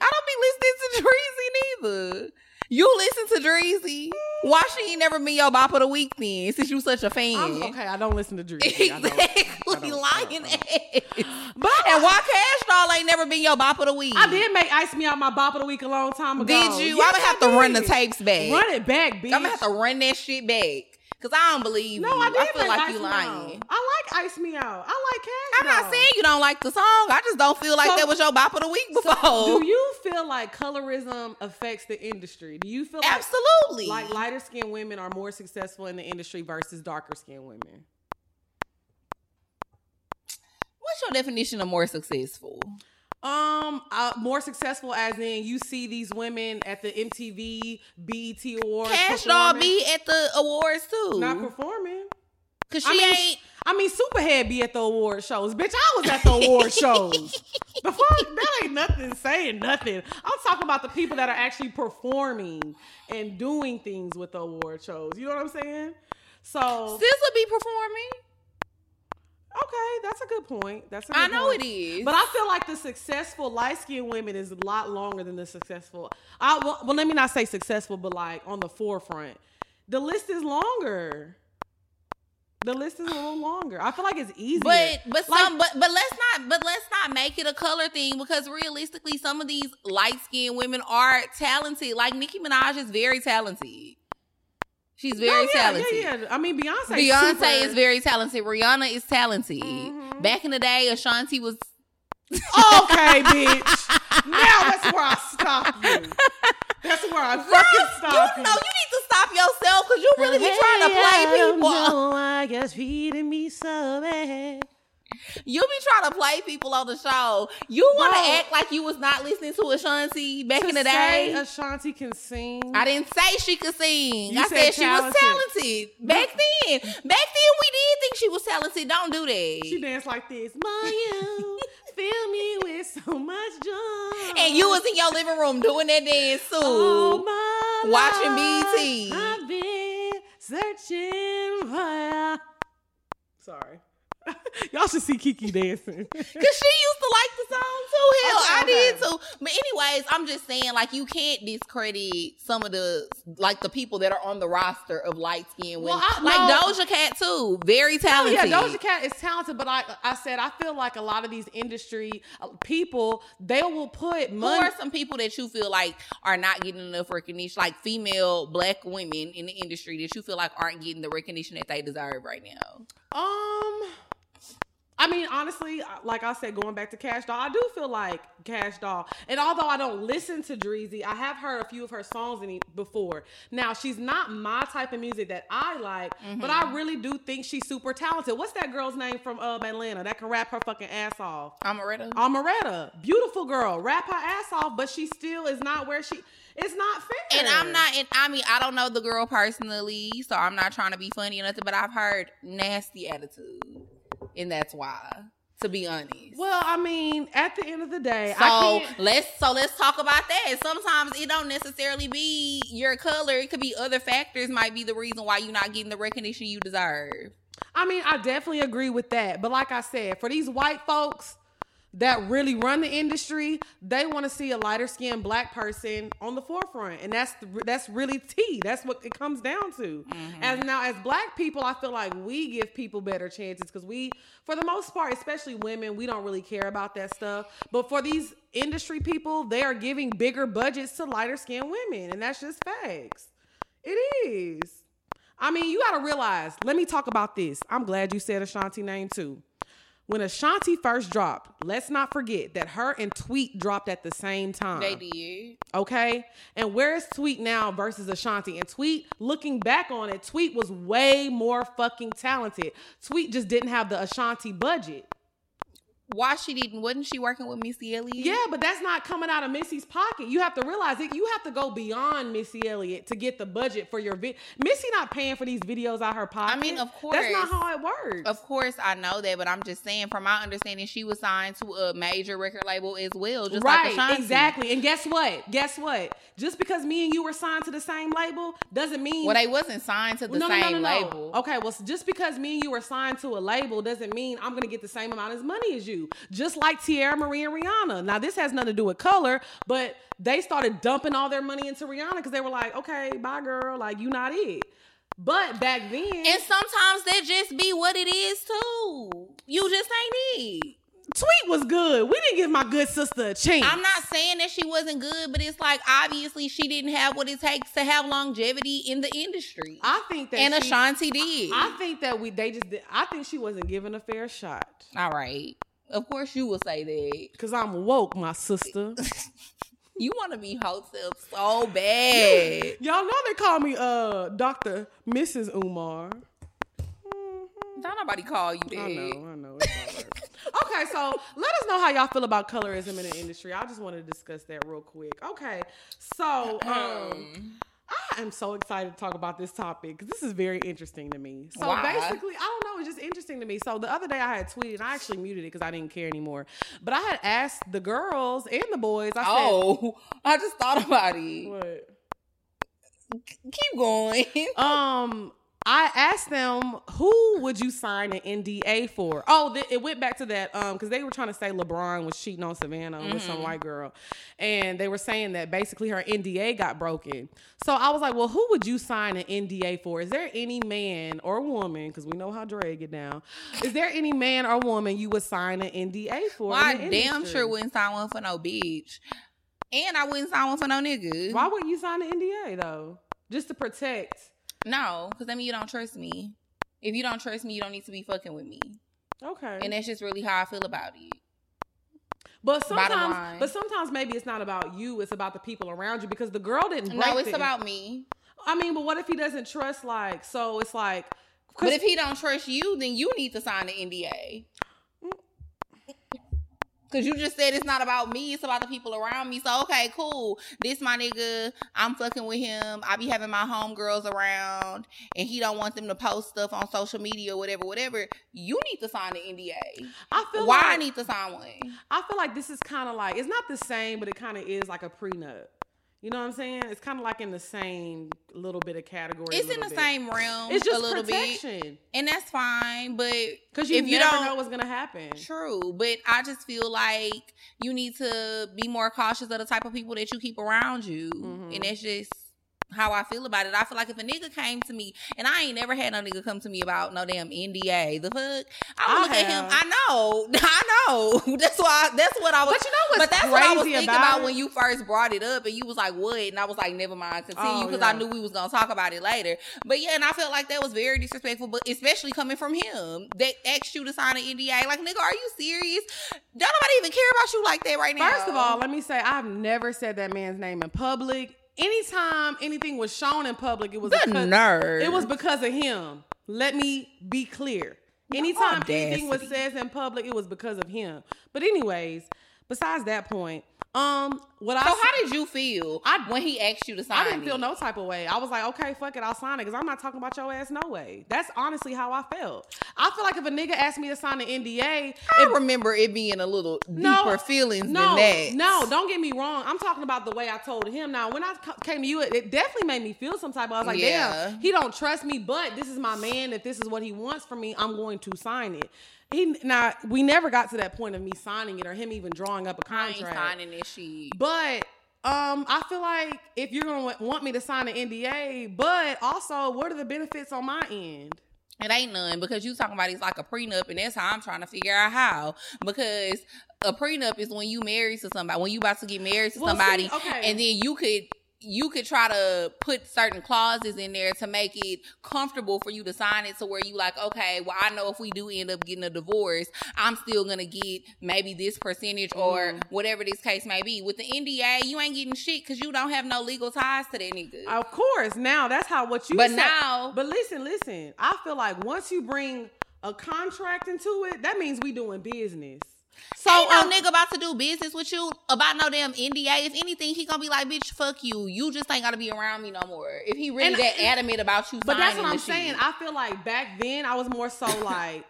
I don't be listening to Dreezy neither. You listen to Dreezy. Why she ain't never been your bop of the week then? Since you such a fan. I'm, okay, I don't listen to Dreezy. Exactly, lying ass. But and why Kash Doll ain't never been your bop of the week? I did make Ice Me Out my bop of the week a long time ago. Did you? Yes, I'm gonna have to run the tapes back. Run it back, bitch. I'm gonna have to run that shit back. Cause I don't believe no, you. I, I feel like, you lying. I like Ice Me Out. I like Kash. I'm not saying you don't like the song. I just don't feel like so, that was your bop of the week before. So do you feel like colorism affects the industry? Do you feel like absolutely like lighter skinned women are more successful in the industry versus darker skinned women? What's your definition of more successful? Um, uh, more successful as in you see these women at the MTV BET Awards. Kash Doll be at the awards too, not performing. Cause she I mean, ain't. I mean, Superhead be at the award shows. Bitch, I was at the award shows. The fuck, that ain't nothing saying nothing. I'm talking about the people that are actually performing and doing things with the award shows. You know what I'm saying? So SZA be performing. Okay, that's a good point. That's a good I know point. it is, but I feel like the successful light skinned women is a lot longer than the successful. I well, well, let me not say successful, but like on the forefront, the list is longer. The list is a little longer. I feel like it's easier. But but like, some but but let's not but let's not make it a color thing because realistically, some of these light skinned women are talented. Like Nicki Minaj is very talented. She's very yeah, talented. Yeah, yeah. I mean, Beyonce. Beyonce super... is very talented. Rihanna is talented. Mm-hmm. Back in the day, Ashanti was. okay, bitch. Now that's where I stop you. That's where I fucking stop you. You know, you need to stop yourself because you really be trying to play people. No, I guess feeding me so bad. You be trying to play people on the show. You want to act like you was not listening to Ashanti back in the day. Ashanti can sing. I didn't say she could sing. You I said, said she was talented back then. Back then, we did think she was talented. Don't do that. She danced like this. Maya, fill me with so much joy. And you was in your living room doing that dance too. Oh my watching BT. I've been searching for. Sorry. Y'all should see Kiki dancing. Cause she used to like the song too. Hell, okay, I did too. But anyways, I'm just saying, like, you can't discredit some of the like the people that are on the roster of light skin women. Well, like no. Doja Cat too, very talented. Oh, yeah, Doja Cat is talented, but like I said, I feel like a lot of these industry uh, people they will put money. Who are some people that you feel like are not getting enough recognition, like female black women in the industry that you feel like aren't getting the recognition that they deserve right now? Um. I mean, honestly, like I said, going back to Kash Doll, I do feel like Kash Doll. And although I don't listen to Dreezy, I have heard a few of her songs in before. Now, she's not my type of music that I like, mm-hmm. but I mm-hmm. really do think she's super talented. What's that girl's name from uh, Atlanta that can rap her fucking ass off? Omeretta. Omeretta. Beautiful girl. Rap her ass off, but she still is not where she it's not fair. And I'm not, and I mean, I don't know the girl personally, so I'm not trying to be funny or nothing, but I've heard nasty attitude and that's why. To be honest. Well, I mean, at the end of the day, so let's so let's talk about that. Sometimes it don't necessarily be your color; it could be other factors. Might be the reason why you're not getting the recognition you deserve. I mean, I definitely agree with that. But like I said, for these white folks, that really run the industry, they want to see a lighter skinned black person on the forefront, and that's that's really tea. That's what it comes down to. Mm-hmm. As now, as black people, I feel like we give people better chances because we, for the most part, especially women, we don't really care about that stuff. But for these industry people, they are giving bigger budgets to lighter skinned women, and that's just facts. It is. I mean, you got to realize. Let me talk about this. I'm glad you said Ashanti name too. When Ashanti first dropped, let's not forget that her and Tweet dropped at the same time. They did. Okay? And where is Tweet now versus Ashanti? And Tweet, looking back on it, Tweet was way more fucking talented. Tweet just didn't have the Ashanti budget why she didn't wasn't she working with Missy Elliott? Yeah, but that's not coming out of Missy's pocket. You have to realize it. You have to go beyond Missy Elliott to get the budget for your video. Missy not paying for these videos out her pocket. I mean, of course, that's not how it works. Of course, I know that, but I'm just saying, from my understanding, she was signed to a major record label as well, just right? Like exactly. And guess what? Guess what? Just because me and you were signed to the same label doesn't mean well, they wasn't signed to the no, same no, no, label. Okay, well, just because me and you were signed to a label doesn't mean I'm gonna get the same amount of money as you just like Teairra Marie and Rihanna. Now, this has nothing to do with color, but they started dumping all their money into Rihanna because they were like, okay, bye, girl. Like, you not it. But back then. And sometimes that just be what it is, too. You just ain't it. Tweet was good. We didn't give my good sister a chance. I'm not saying that she wasn't good, but it's like obviously she didn't have what it takes to have longevity in the industry. I think that and she, Ashanti did. I, I think that we they just did, I think she wasn't given a fair shot. All right. Of course, you will say that because I'm woke, my sister. you want to be hotel so bad. Y'all know they call me uh Doctor Mrs. Umar. Mm-hmm. Don't nobody call you that. I know, I know. okay, so let us know how y'all feel about colorism in the industry. I just want to discuss that real quick. Okay, so um, I am so excited to talk about this topic because this is very interesting to me. So Why? basically, I don't know, it's just interesting to me. So the other day I had tweeted, I actually muted it because I didn't care anymore. But I had asked the girls and the boys. I oh, said, I just thought about it. What? Keep going. um, I asked them, who would you sign an NDA for? Oh, th- it went back to that um because they were trying to say LeBron was cheating on Savannah mm-hmm. with some mm-hmm. white girl, and they were saying that basically her NDA got broken. So I was like, well, who would you sign an NDA for? Is there any man or woman? Because we know how Dre get down. Is there any man or woman you would sign an NDA for? Well, I damn sure wouldn't sign one for no bitch, and I wouldn't sign one for no nigga. Why wouldn't you sign an NDA though? Just to protect no, because I mean you don't trust me. If you don't trust me, you don't need to be fucking with me. Okay. And that's just really how I feel about it. But sometimes, but sometimes maybe it's not about you; it's about the people around you. Because the girl didn't. no, it's about me. I mean, but what if he doesn't trust? Like, so it's like. But if he don't trust you, then you need to sign the NDA. Cause you just said it's not about me, it's about the people around me. So okay, cool. This my nigga. I'm fucking with him. I be having my homegirls around and he don't want them to post stuff on social media or whatever, whatever. You need to sign the NDA. I feel Why like, I need to sign one? I feel like this is kind of like it's not the same, but it kind of is like a prenup. You know what I'm saying? It's kind of like in the same little bit of category. It's in the bit. same realm It's just a little bit. And that's fine. But because you if you don't know what's gonna happen. True, but I just feel like you need to be more cautious of the type of people that you keep around you, Mhm. and that's just how I feel about it. I feel like if a nigga came to me, and I ain't never had no nigga come to me about no damn NDA, the fuck, I would I look at him. I know, I know. That's why. That's what I was. But you know what's but that's what I was crazy thinking about about when you first brought it up, and you was like, "What?" And I was like, "Never mind, continue," Oh, because yeah. I knew we was gonna talk about it later. But yeah, and I felt like that was very disrespectful, but especially coming from him that asked you to sign an NDA. Like, nigga, are you serious? Don't nobody even care about you like that right now. First of all, let me say I've never said that man's name in public. Anytime anything was shown in public, it was the because, nerve. it was because of him. Let me be clear. Anytime anything was said in public, it was because of him. But anyways, besides that point, um, what I So how did you feel I- when he asked you to sign? It. I didn't feel it? no type of way. I was like, okay, fuck it, I'll sign it because I'm not talking about your ass no way. That's honestly how I felt. I feel like if a nigga asked me to sign an NDA, I remember it being a little No, deeper feelings no, than that. No, don't get me wrong. I'm talking about the way I told him. Now, when I came to you, it, it definitely made me feel some type of. I was like, Yeah. damn, he don't trust me, but this is my man. If this is what he wants from me, I'm going to sign it. He now we never got to that point of me signing it or him even drawing up a I ain't contract. signing this shit. But um, I feel like if you're gonna want me to sign an NDA, but also, what are the benefits on my end? It ain't none because you talking about it's like a prenup, and that's how I'm trying to figure out how. Because a prenup is when you married to somebody, when you about to get married to Well, see, somebody, okay. and then you could you could try to put certain clauses in there to make it comfortable for you to sign it to where you like, okay, well, I know if we do end up getting a divorce, I'm still gonna get maybe this percentage or Mm. whatever this case may be. With the NDA, you ain't getting shit because you don't have no legal ties to that nigga. Of course, now that's how what you. But said- now- but listen, listen. I feel like once you bring a contract into it, that means we doing business. So Ain't no um, nigga about to do business with you about no damn NDA. If anything, he gonna be like, bitch, fuck you. You just ain't gotta be around me no more. If he really that adamant about you But that's what I'm saying. I feel like back then I was more so like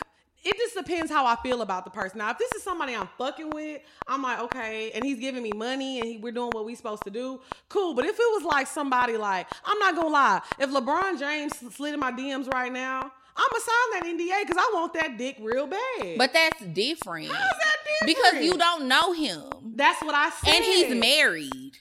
it just depends how I feel about the person. Now, if this is somebody I'm fucking with, I'm like, okay, and he's giving me money and he, we're doing what we supposed to do, cool. But if it was like somebody like, I'm not gonna lie, if LeBron James slid in my DMs right now, I'ma sign that NDA because I want that dick real bad. but that's different. how's that different? Because you don't know him. That's what I said. And he's married.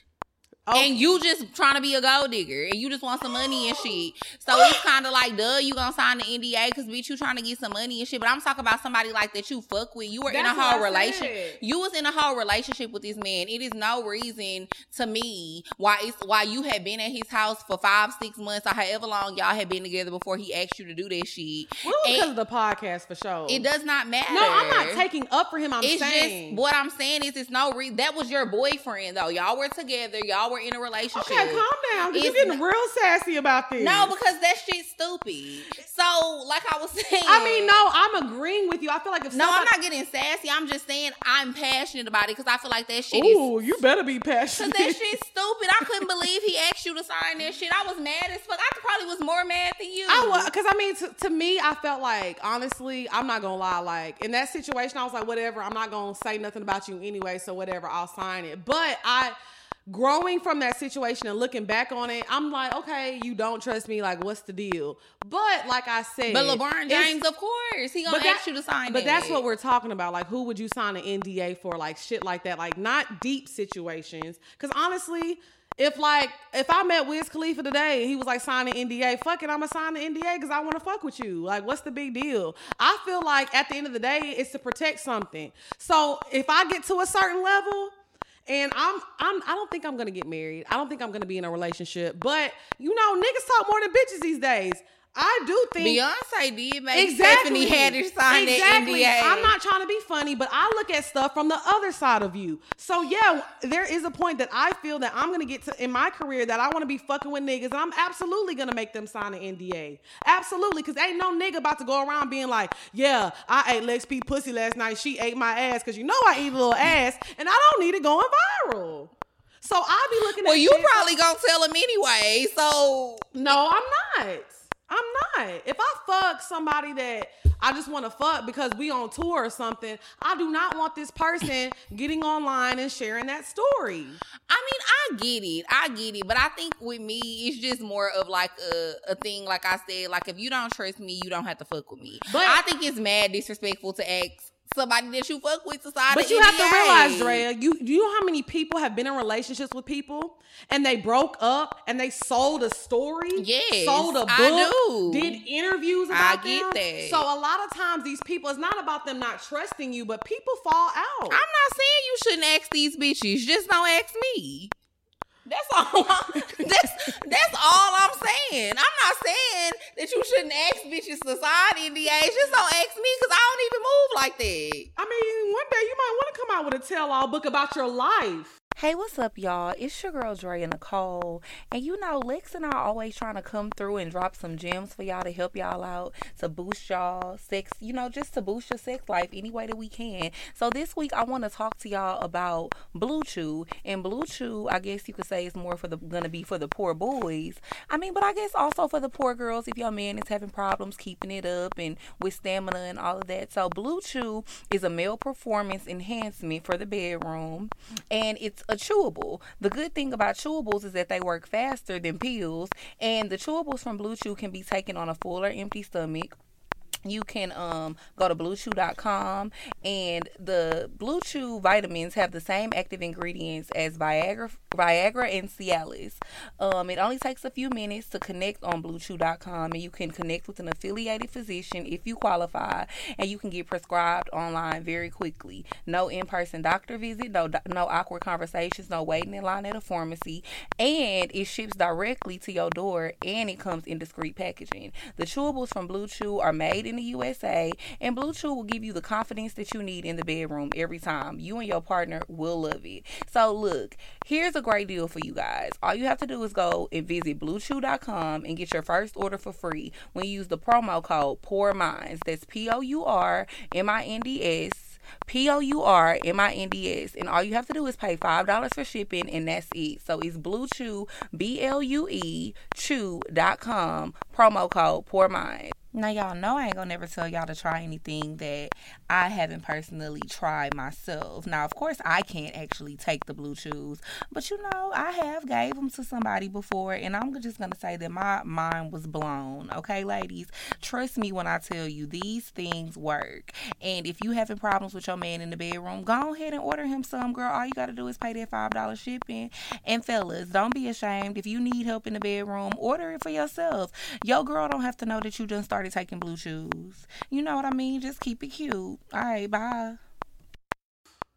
Oh, And you just trying to be a gold digger and you just want some money and shit. So it's kind of like, duh, you gonna sign the NDA because bitch, you trying to get some money and shit. But I'm talking about somebody like that you fuck with. You were in a whole relationship. You was in a whole relationship with this man. It is no reason to me why it's why you had been at his house for five, six months or however long y'all had been together before he asked you to do that shit. well, because of the podcast for sure. it does not matter. No, I'm not taking up for him. I'm it's saying. just what I'm saying is it's no reason. That was your boyfriend though. Y'all were together. Y'all were in a relationship. Okay, calm down. Because you're getting real sassy about this. No, because that shit's stupid. So, like I was saying, I mean, no, I'm agreeing with you. I feel like if no, I'm not getting sassy. I'm just saying I'm passionate about it because I feel like that shit is. Ooh, you better be passionate. Cause that shit's stupid. I couldn't believe he asked you to sign that shit. I was mad as fuck. I probably was more mad than you. I was, because I mean, to, to me, I felt like honestly, I'm not gonna lie. Like in that situation, I was like, whatever. I'm not gonna say nothing about you anyway. So whatever, I'll sign it. But I, growing from that situation and looking back on it, I'm like, okay, you don't trust me. Like, what's the deal? But like I said, But LeBron James, of course, he gonna that- ask you to sign. But that's what we're talking about. Like, who would you sign an NDA for? Like shit like that. Like not deep situations. Because honestly, if like if I met Wiz Khalifa today, and he was like signing NDA. Fuck it, I'ma sign the NDA because I want to fuck with you. Like, what's the big deal? I feel like at the end of the day, it's to protect something. So if I get to a certain level. And I'm I'm I don't think I'm gonna get married. I don't think I'm gonna be in a relationship. But you know, niggas talk more than bitches these days. I do think Beyonce did make exactly. Stephanie Haddish sign exactly. that NDA. I'm not trying to be funny, but I look at stuff from the other side of you. So yeah, there is a point that I feel that I'm gonna get to in my career that I want to be fucking with niggas, and I'm absolutely gonna make them sign an NDA. Absolutely, because ain't no nigga about to go around being like, yeah, I ate Lex P pussy last night. She ate my ass because you know I eat a little ass, and I don't need it going viral. So I'll be looking well, at Well, you probably gonna tell him anyway. So No, I'm not. I'm not. If I fuck somebody that I just want to fuck because we on tour or something, I do not want this person getting online and sharing that story. I mean, I get it. I get it. But I think with me, it's just more of like a, a thing, like I said, like if you don't trust me, you don't have to fuck with me. But I think it's mad disrespectful to ask somebody that you fuck with sign But you have to realize, Drea, you you know how many people have been in relationships with people and they broke up and they sold a story, yes, sold a book, did interviews about I get them. That. So a lot of times these people, it's not about them not trusting you, but people fall out. I'm not saying you shouldn't ask these bitches. Just don't ask me. That's all. I'm, that's that's all I'm saying. I'm not saying that you shouldn't ask bitches sign NDAs. Just don't ask me because I don't even move like that. I mean, one day you might want to come out with a tell-all book about your life. Hey, what's up, y'all? It's your girl Drea Nicole. And you know, Lex and I are always trying to come through and drop some gems for y'all to help y'all out, to boost y'all sex, you know, just to boost your sex life any way that we can. So this week I want to talk to y'all about Blue Chew. And Blue Chew, I guess you could say is more for the gonna be for the poor boys. I mean, but I guess also for the poor girls if your man is having problems keeping it up and with stamina and all of that. So Blue Chew is a male performance enhancement for the bedroom. And it's a chewable. The good thing about chewables is that they work faster than pills, and the chewables from Blue Chew can be taken on a full or empty stomach you can um, go to bluechew.com and the blue chew vitamins have the same active ingredients as viagra viagra and cialis um, it only takes a few minutes to connect on bluechew.com and you can connect with an affiliated physician if you qualify and you can get prescribed online very quickly no in-person doctor visit no no awkward conversations no waiting in line at a pharmacy and it ships directly to your door and it comes in discreet packaging the chewables from blue chew are made in the USA, and Blue Chew will give you the confidence that you need in the bedroom every time. You and your partner will love it. So, look, here's a great deal for you guys. All you have to do is go and visit bluechew.com and get your first order for free when you use the promo code Pour Minds. That's P O U R M I N D S P O U R M I N D S. And all you have to do is pay $5 for shipping, and that's it. So it's Blue Chew, B L U E, chew.com, promo code Pour Minds. Now, y'all know I ain't gonna never tell y'all to try anything that I haven't personally tried myself. Now, of course, I can't actually take the blue chews, but you know, I have gave them to somebody before, and I'm just gonna say that my mind was blown. Okay, ladies, trust me when I tell you these things work. And if you having problems with your man in the bedroom, go ahead and order him some, girl. All you gotta do is pay that five dollar shipping. And fellas, don't be ashamed if you need help in the bedroom, order it for yourself. Your girl don't have to know that you just started taking blue chews. You know what I mean? Just keep it cute. All right, bye.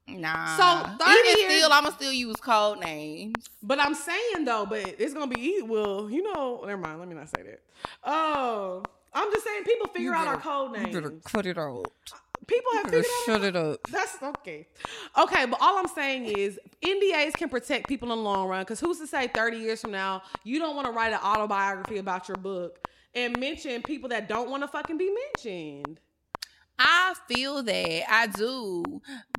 Nah. So even years, still, I'ma still use code names. But I'm saying though, but it's gonna be well, you know. Never mind. Let me not say that. Oh, I'm just saying people figure out our code names. You better cut it out. People have figured out. shut it up. That's okay. Okay, but all I'm saying is NDAs can protect people in the long run. Because who's to say 30 years from now you don't want to write an autobiography about your book and mention people that don't want to fucking be mentioned. I feel that I do,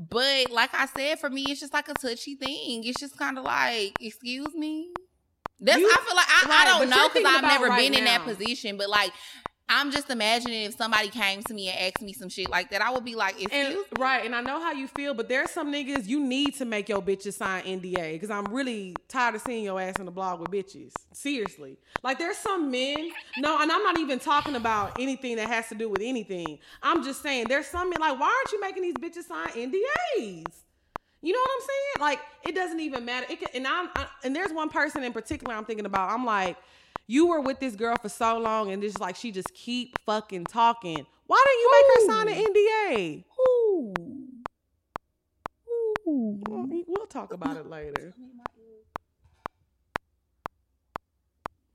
but like I said, for me, it's just like a touchy thing. It's just kind of like, excuse me. That's you, I feel like I, right, I don't know because I've never right been now. in that position, but like I'm just imagining if somebody came to me and asked me some shit like that, I would be like, and, right. And I know how you feel, but there's some niggas you need to make your bitches sign NDA because I'm really tired of seeing your ass in the blog with bitches. Seriously, like there's some men. No, and I'm not even talking about anything that has to do with anything. I'm just saying there's some men like, why aren't you making these bitches sign NDAs? You know what I'm saying? Like it doesn't even matter. It can, and I'm I, and there's one person in particular I'm thinking about. I'm like you were with this girl for so long and it's like she just keep fucking talking. Why didn't you make her sign an NDA? Ooh. Ooh. We'll talk about it later.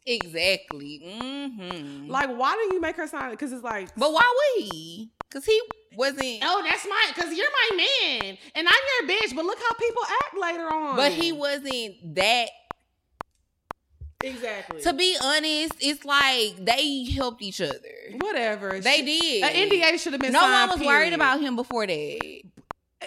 Exactly. Mm-hmm. Like, why do you make her sign it? Because it's like, but why would he? Because he wasn't. oh, that's my, because you're my man, and I'm your bitch. But look how people act later on. But he wasn't that. Exactly. To be honest, it's like they helped each other. whatever They Shit. did. An NDA should have been no signed. one was worried period. about him before that.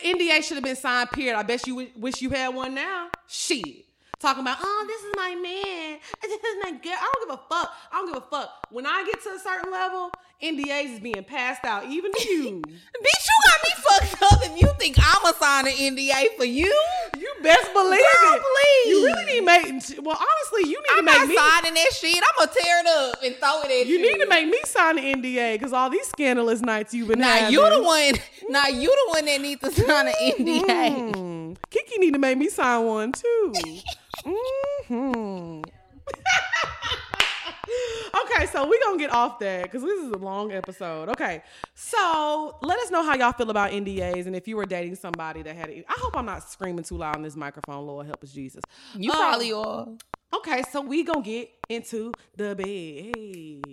NDA should have been signed. Period. I bet you w- wish you had one now. Shit. Talking about, oh, this is my man. This is my girl. I don't give a fuck. I don't give a fuck. When I get to a certain level, NDAs is being passed out, even to you. Bitch, you got me fucked up if you think I'ma sign an NDA for you. you best believe Girl, it. please. You really need to make. Well, honestly, you need I'm to make not me. signing that shit. I'm gonna tear it up and throw it at you. You need to make me sign an NDA because all these scandalous nights you've been Now having. you the one. Now you the one that needs to sign an NDA. Mm. Kiki need to make me sign one too. hmm okay, so we're gonna get off that because this is a long episode. Okay, so let us know how y'all feel about NDAs and if you were dating somebody that had it. I hope I'm not screaming too loud on this microphone. Lord help us, Jesus. You Um, probably are. Okay, so we gonna get into the bed.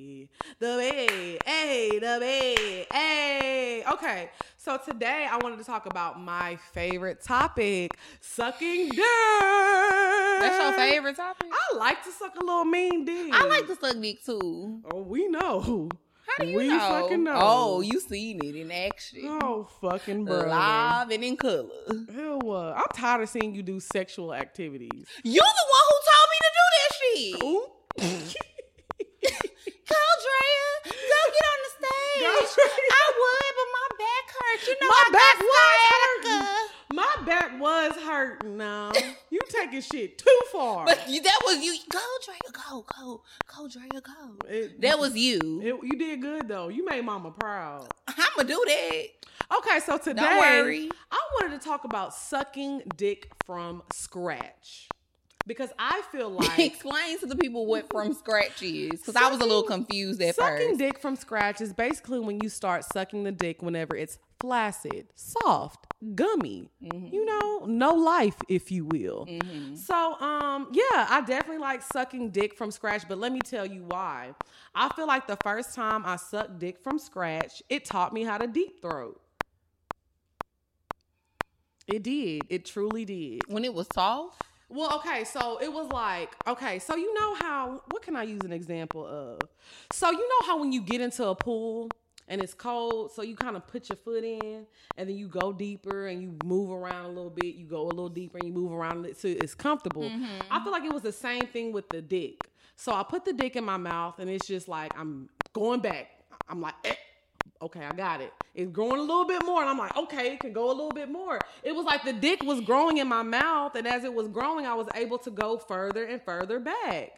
The bed. Hey, the bed. Hey. Okay, so today I wanted to talk about my favorite topic: sucking dick. That's your favorite topic. I like to suck a little mean dick. I like to suck dick too. Oh, we know. How do you we know? fucking know. Oh, you seen it in action, Oh, fucking brother. live and in color. Ew, uh, I'm tired of seeing you do sexual activities. You're the one who told me to do that shit. Go, get on the stage. I would, but my back hurts. You know My I back was sciatica. My back was hurting now. You taking shit too far. But you, that was you. Go, Drea. Go, go, go, Drea. Go. It- That was you. it- you did good though. You made mama proud. I'ma do that. Okay, so today. I wanted to talk about sucking dick from scratch. Because I feel like Explain to the people what from scratch is, because I was a little confused at sucking first. dick from scratch is basically when you start sucking the dick whenever it's flaccid, soft, gummy. Mm-hmm. You know, no life, if you will. So, um, yeah, I definitely like sucking dick from scratch, but let me tell you why. I feel like the first time I sucked dick from scratch, it taught me how to deep throat. It did. It truly did. When it was soft, Well, okay, so it was like, okay, so you know how, what can I use an example of? So, you know how when you get into a pool and it's cold, so you kind of put your foot in and then you go deeper and you move around a little bit, you go a little deeper and you move around it so it's comfortable. I feel like it was the same thing with the dick. So, I put the dick in my mouth and it's just like, I'm going back. I'm like, eh okay, I got it. It's growing a little bit more. And I'm like, okay, it can go a little bit more. It was like the dick was growing in my mouth. And as it was growing, I was able to go further and further back.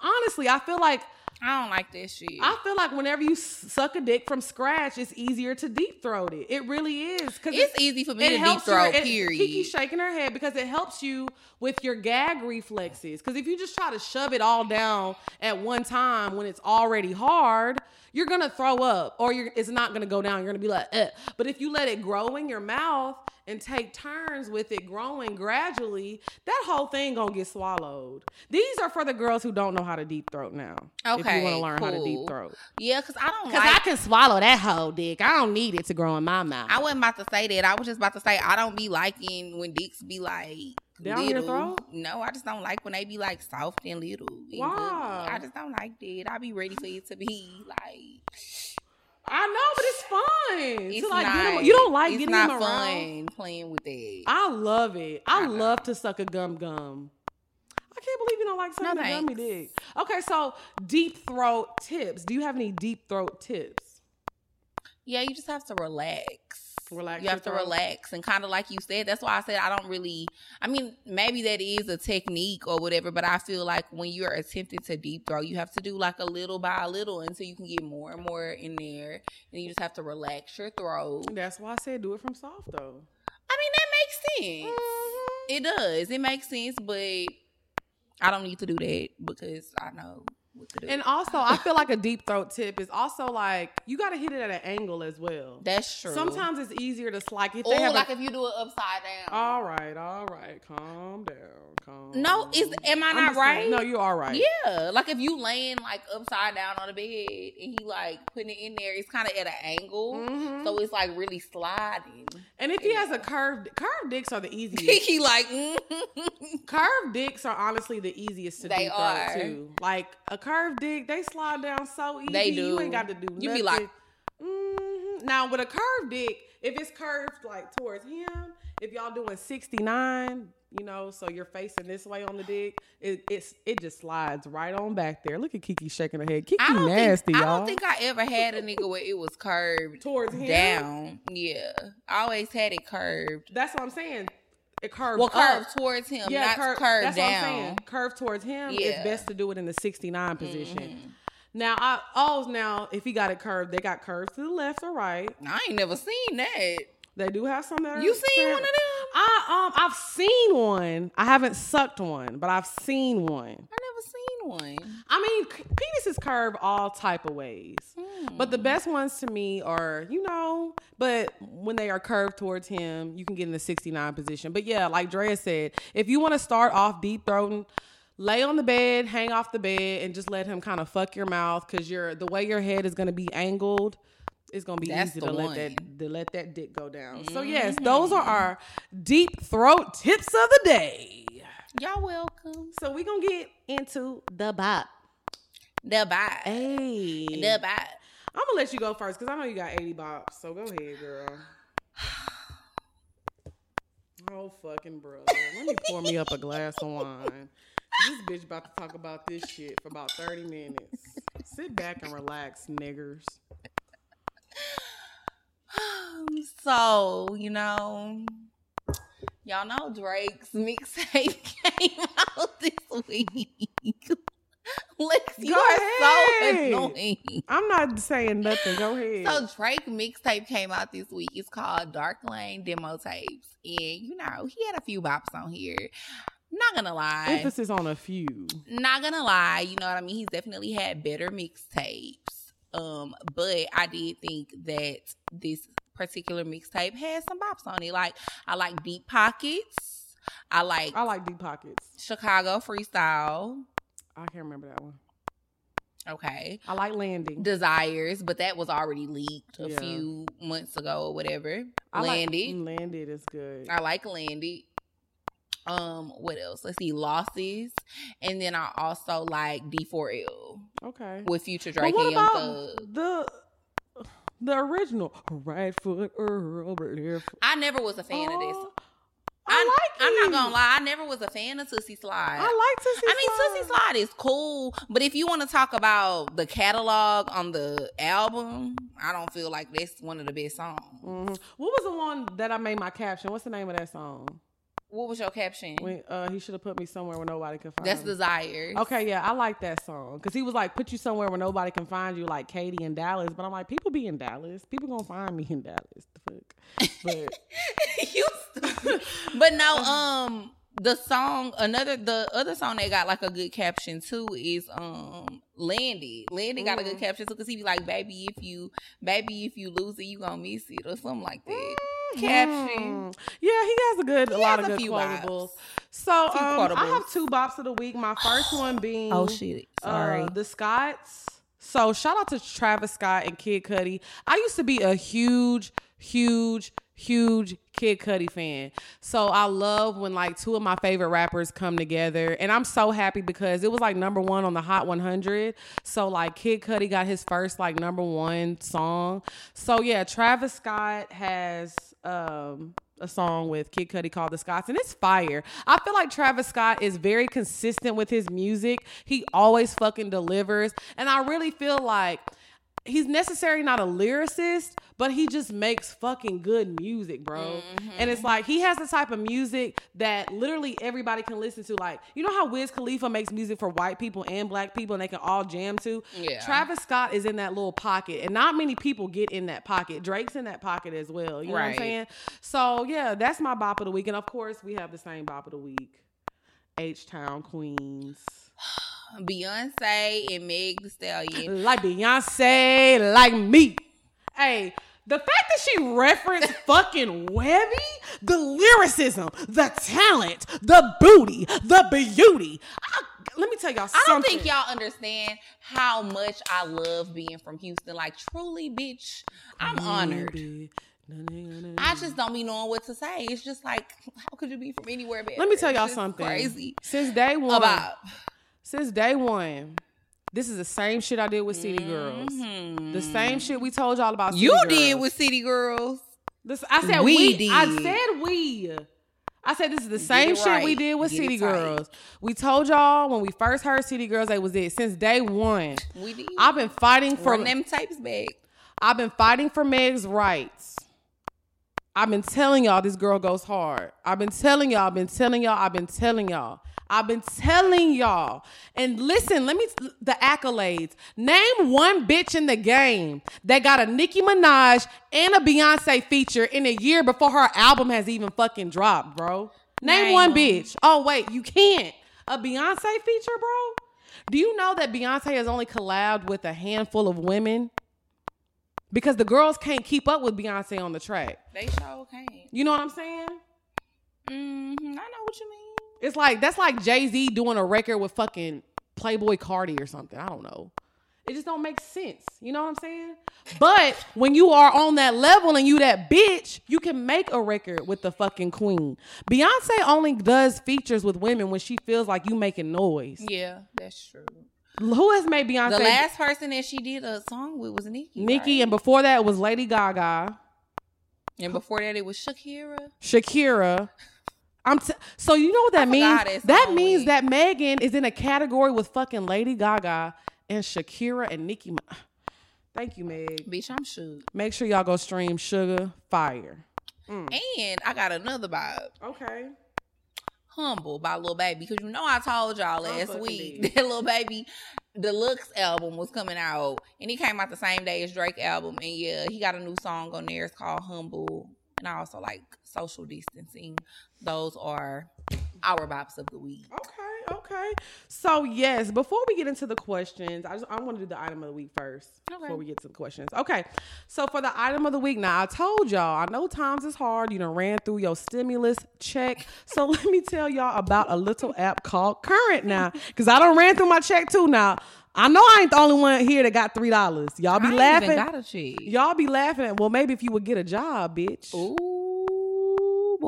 Honestly, I feel like I don't like this shit. I feel like whenever you suck a dick from scratch, it's easier to deep throat it. It really is because it's easy for me to deep throat. it- Period. Kiki's shaking her head because it helps you with your gag reflexes. Because if you just try to shove it all down at one time when it's already hard, you're gonna throw up, or you're, it's not gonna go down. You're gonna be like, eh. but if you let it grow in your mouth and take turns with it growing gradually, that whole thing gonna get swallowed. These are for the girls who don't know how to deep throat now. Okay, if you want to learn how to deep throat. yeah, because I don't Cause like. I can swallow that whole dick. I don't need it to grow in my mouth. I wasn't about to say that. I was just about to say I don't be liking when dicks be like Down your little. throat? No, I just don't like when they be like soft and little. and ugly. I just don't like that. I be ready for it to be like I know, but it's fun. it's to like not. you don't like it's getting not around. fun playing with it. I love it. I, I know. love to suck a gum gum. I can't believe you don't like sucking No, a gummy dick. Okay, so deep throat tips. Do you have any deep throat tips? Yeah, you just have to relax. Relax You have to throat? relax and kind of like you said. That's why I said I don't really. I mean, maybe that is a technique or whatever, but I feel like when you're attempting to deep throw, you have to do like a little by a little until you can get more and more in there, and you just have to relax your throat. That's why I said do it from soft though. I mean, that makes sense. Mm-hmm. It does. It makes sense, but I don't need to do that because I know And also, I feel like a deep throat tip is also like you got to hit it at an angle as well. That's true. Sometimes it's easier to slide. like if or they have like a, if you do it upside down. all right, all right, calm down, calm. no, is am I not right? saying- No, you are right. Yeah, like if you laying like upside down on the bed and he like putting it in there, it's kind of at an angle, Mhm. so it's like really sliding. And if he has a curved curved dicks are the easiest. he like, mm curved dicks are honestly the easiest to They throat are. too. Like a curved dick, they slide down so easy. They do. You ain't got to do nothing. You be like- Mhm. now with a curved dick, if it's curved like towards him, if y'all doing sixty nine, you know, so you're facing this way on the dick, it it's it just slides right on back there. Look at Kiki shaking her head. Kiki I nasty, think I y'all. I don't think I ever had a nigga where it was curved towards him. down. Yeah, I always had it curved. That's what I'm saying. It curved. Well, curved up. towards him, Yeah, not cur- curved that's What I'm down. saying. Curved towards him. It's best to do it in the 69 position. Mhm. Now, I oh now if he got it curved, they got curved to the left or right. I ain't never seen that. They do have some that are. You seen one of them? I um I've seen one. I haven't sucked one, but I've seen one. I never seen one. I mean, c- penis is curved all type of ways. But the best ones to me are, you know, but when they are curved towards him, you can get in the 69 position. But yeah, like Drea said, if you want to start off deep throating, lay on the bed, hang off the bed, and just let him kind of fuck your mouth because your the way your head is gonna be angled. It's gonna be That's easy to let that to let that dick go down. So yes, mm-hmm. those are our deep throat tips of the day. Y'all welcome. So we gonna get into the bop. The bye. Hey, The bye. I'm gonna let you go first because I know you got 80 bops. So go ahead, girl. Oh fucking brother. Let me pour me up a glass of wine. This bitch about to talk about this shit for about 30 minutes. Sit back and relax, niggers. So, you know, y'all know Drake's mixtape came out this week. Lex, you Go are ahead. so annoying. I'm not saying nothing. Go ahead. So Drake mixtape came out this week. It's called Dark Lane Demo Tapes. And you know, he had a few bops on here. Not gonna lie. Emphasis on a few. not gonna lie, you know what I mean? He's definitely had better mixtapes. Um, but I did think that this particular mixtape had some bops on it. Like I like Deep Pockets. I like I like deep pockets. Chicago Freestyle. I can't remember that one. Okay. I like landing. Desires, but that was already leaked a Yeah. few months ago or whatever. I like- Landed. landed is good. I like Landed. Um, what else? Let's see, Losses. And then I also like D4L Okay. with Future Drake and Young about Thug. the the original right foot Earl, left? I never was a fan of this. Oh, I, I, like I'm not gonna lie, I never was a fan of Tootsie Slide. I like Tootsie I mean, Tootsie Slide is cool, but if you want to talk about the catalog on the album, I don't feel like that's one of the best songs. Mhm. What was the one that I made my caption? What's the name of that song? What was your caption? When uh, he should have put me somewhere where nobody can find me. That's me. Desires. Okay, yeah, I like that song because he was like, "Put you somewhere where nobody can find you," like Katie in Dallas. But I'm like, people be in Dallas. People gonna find me in Dallas. The fuck. But you. But no, um, the song, another, the other song that got like a good caption too is um, Landy. Landy got a good Mhm. caption too because he be like, "Baby, if you, baby, if you lose it, you gonna miss it," or something like that. Caption. Mhm. Yeah, he has a good, a He lot has of a good few quotables. So um, I have two bops of the week. My first one being Oh shit! Sorry. Uh, the Scotts. So shout out to Travis Scott and Kid Cudi. I used to be a huge, huge, huge Kid Cudi fan. So I love when like two of my favorite rappers come together, and I'm so happy because it was like number one on the Hot 100. So like Kid Cudi got his first like number one song. So yeah, Travis Scott has um a song with Kid Cudi called The Scotts, and it's fire. I feel like Travis Scott is very consistent with his music. He always fucking delivers, and I really feel like he's necessarily not a lyricist, but he just makes fucking good music, bro. Mm-hmm. And it's like he has the type of music that literally everybody can listen to. Like, you know how Wiz Khalifa makes music for white people and black people and they can all jam to? Yeah. Travis Scott is in that little pocket, and not many people get in that pocket. Drake's in that pocket as well. You know what I'm saying? So yeah, that's my bop of the week. And of course, we have the same bop of the week. H Town Queens. Beyonce and Meg the Stallion. Like Beyonce, like me. Hey, the fact that she referenced fucking Webby, the lyricism, the talent, the booty, the beauty. I, let me tell y'all something. I don't think y'all understand how much I love being from Houston. Like, truly, bitch, I'm honored. I just don't be knowing what to say. It's just like, how could you be from anywhere? Better? Let me tell y'all something. Crazy. Since day one, About since day one, this is the same shit I did with City Girls. The mm-hmm. same shit we told y'all about. City you Girls. did with City Girls. This, I said We we. I said we. I said this is the same it shit we did with Get City it. Girls. We told y'all when we first heard City Girls, they was it since day one. We did. I've been fighting for. Run them tapes back. I've been fighting for Meg's rights. I've been telling y'all this girl goes hard. I've been telling y'all. I've been telling y'all. I've been telling y'all. I've been telling y'all. And listen, let me the accolades. Name one bitch in the game that got a Nicki Minaj and a Beyonce feature in a year before her album has even fucking dropped, bro. Name, Name one them. bitch. Oh wait, you can't. A Beyonce feature, bro? Do you know that Beyonce has only collabed with a handful of women? Because the girls can't keep up with Beyonce on the track. They sure can't. You know what I'm saying? hmm I know what you mean. It's like that's like Jay Z doing a record with fucking Playboi Carti or something. I don't know. It just don't make sense. You know what I'm saying? But when you are on that level and you that bitch, you can make a record with the fucking queen. Beyonce only does features with women when she feels like you making noise. Yeah, that's true. Who has made Beyonce? The last person that she did a song with was Nicki. Nicki, right? and before that it was Lady Gaga, and before that it was Shakira. Shakira. I'm t- so you know what that means? That means week. that Megan is in a category with fucking Lady Gaga and Shakira and Nicki. Mi- Thank you, Meg. Bitch, I'm shook. Make sure y'all go stream Sugar Fire. Mm. And I got another vibe. Okay. Humble by Lil Baby. Because you know I told y'all last week did. that Lil Baby Deluxe album was coming out. And he came out the same day as Drake album. And yeah, he got a new song on there. It's called Humble. And I also like social distancing. Those are our bops of the week. Okay. Okay. So yes, before we get into the questions, I just I want to do the item of the week first Okay. before we get to the questions. Okay. So for the item of the week, now I told y'all I know times is hard. You done ran through your stimulus check. So let me tell y'all about a little app called Current now, because I don't ran through my check too. Now I know I ain't the only one here that got three dollars. Y'all be I laughing. even got a check. Y'all be laughing. at- Well, maybe if you would get a job, bitch. Ooh,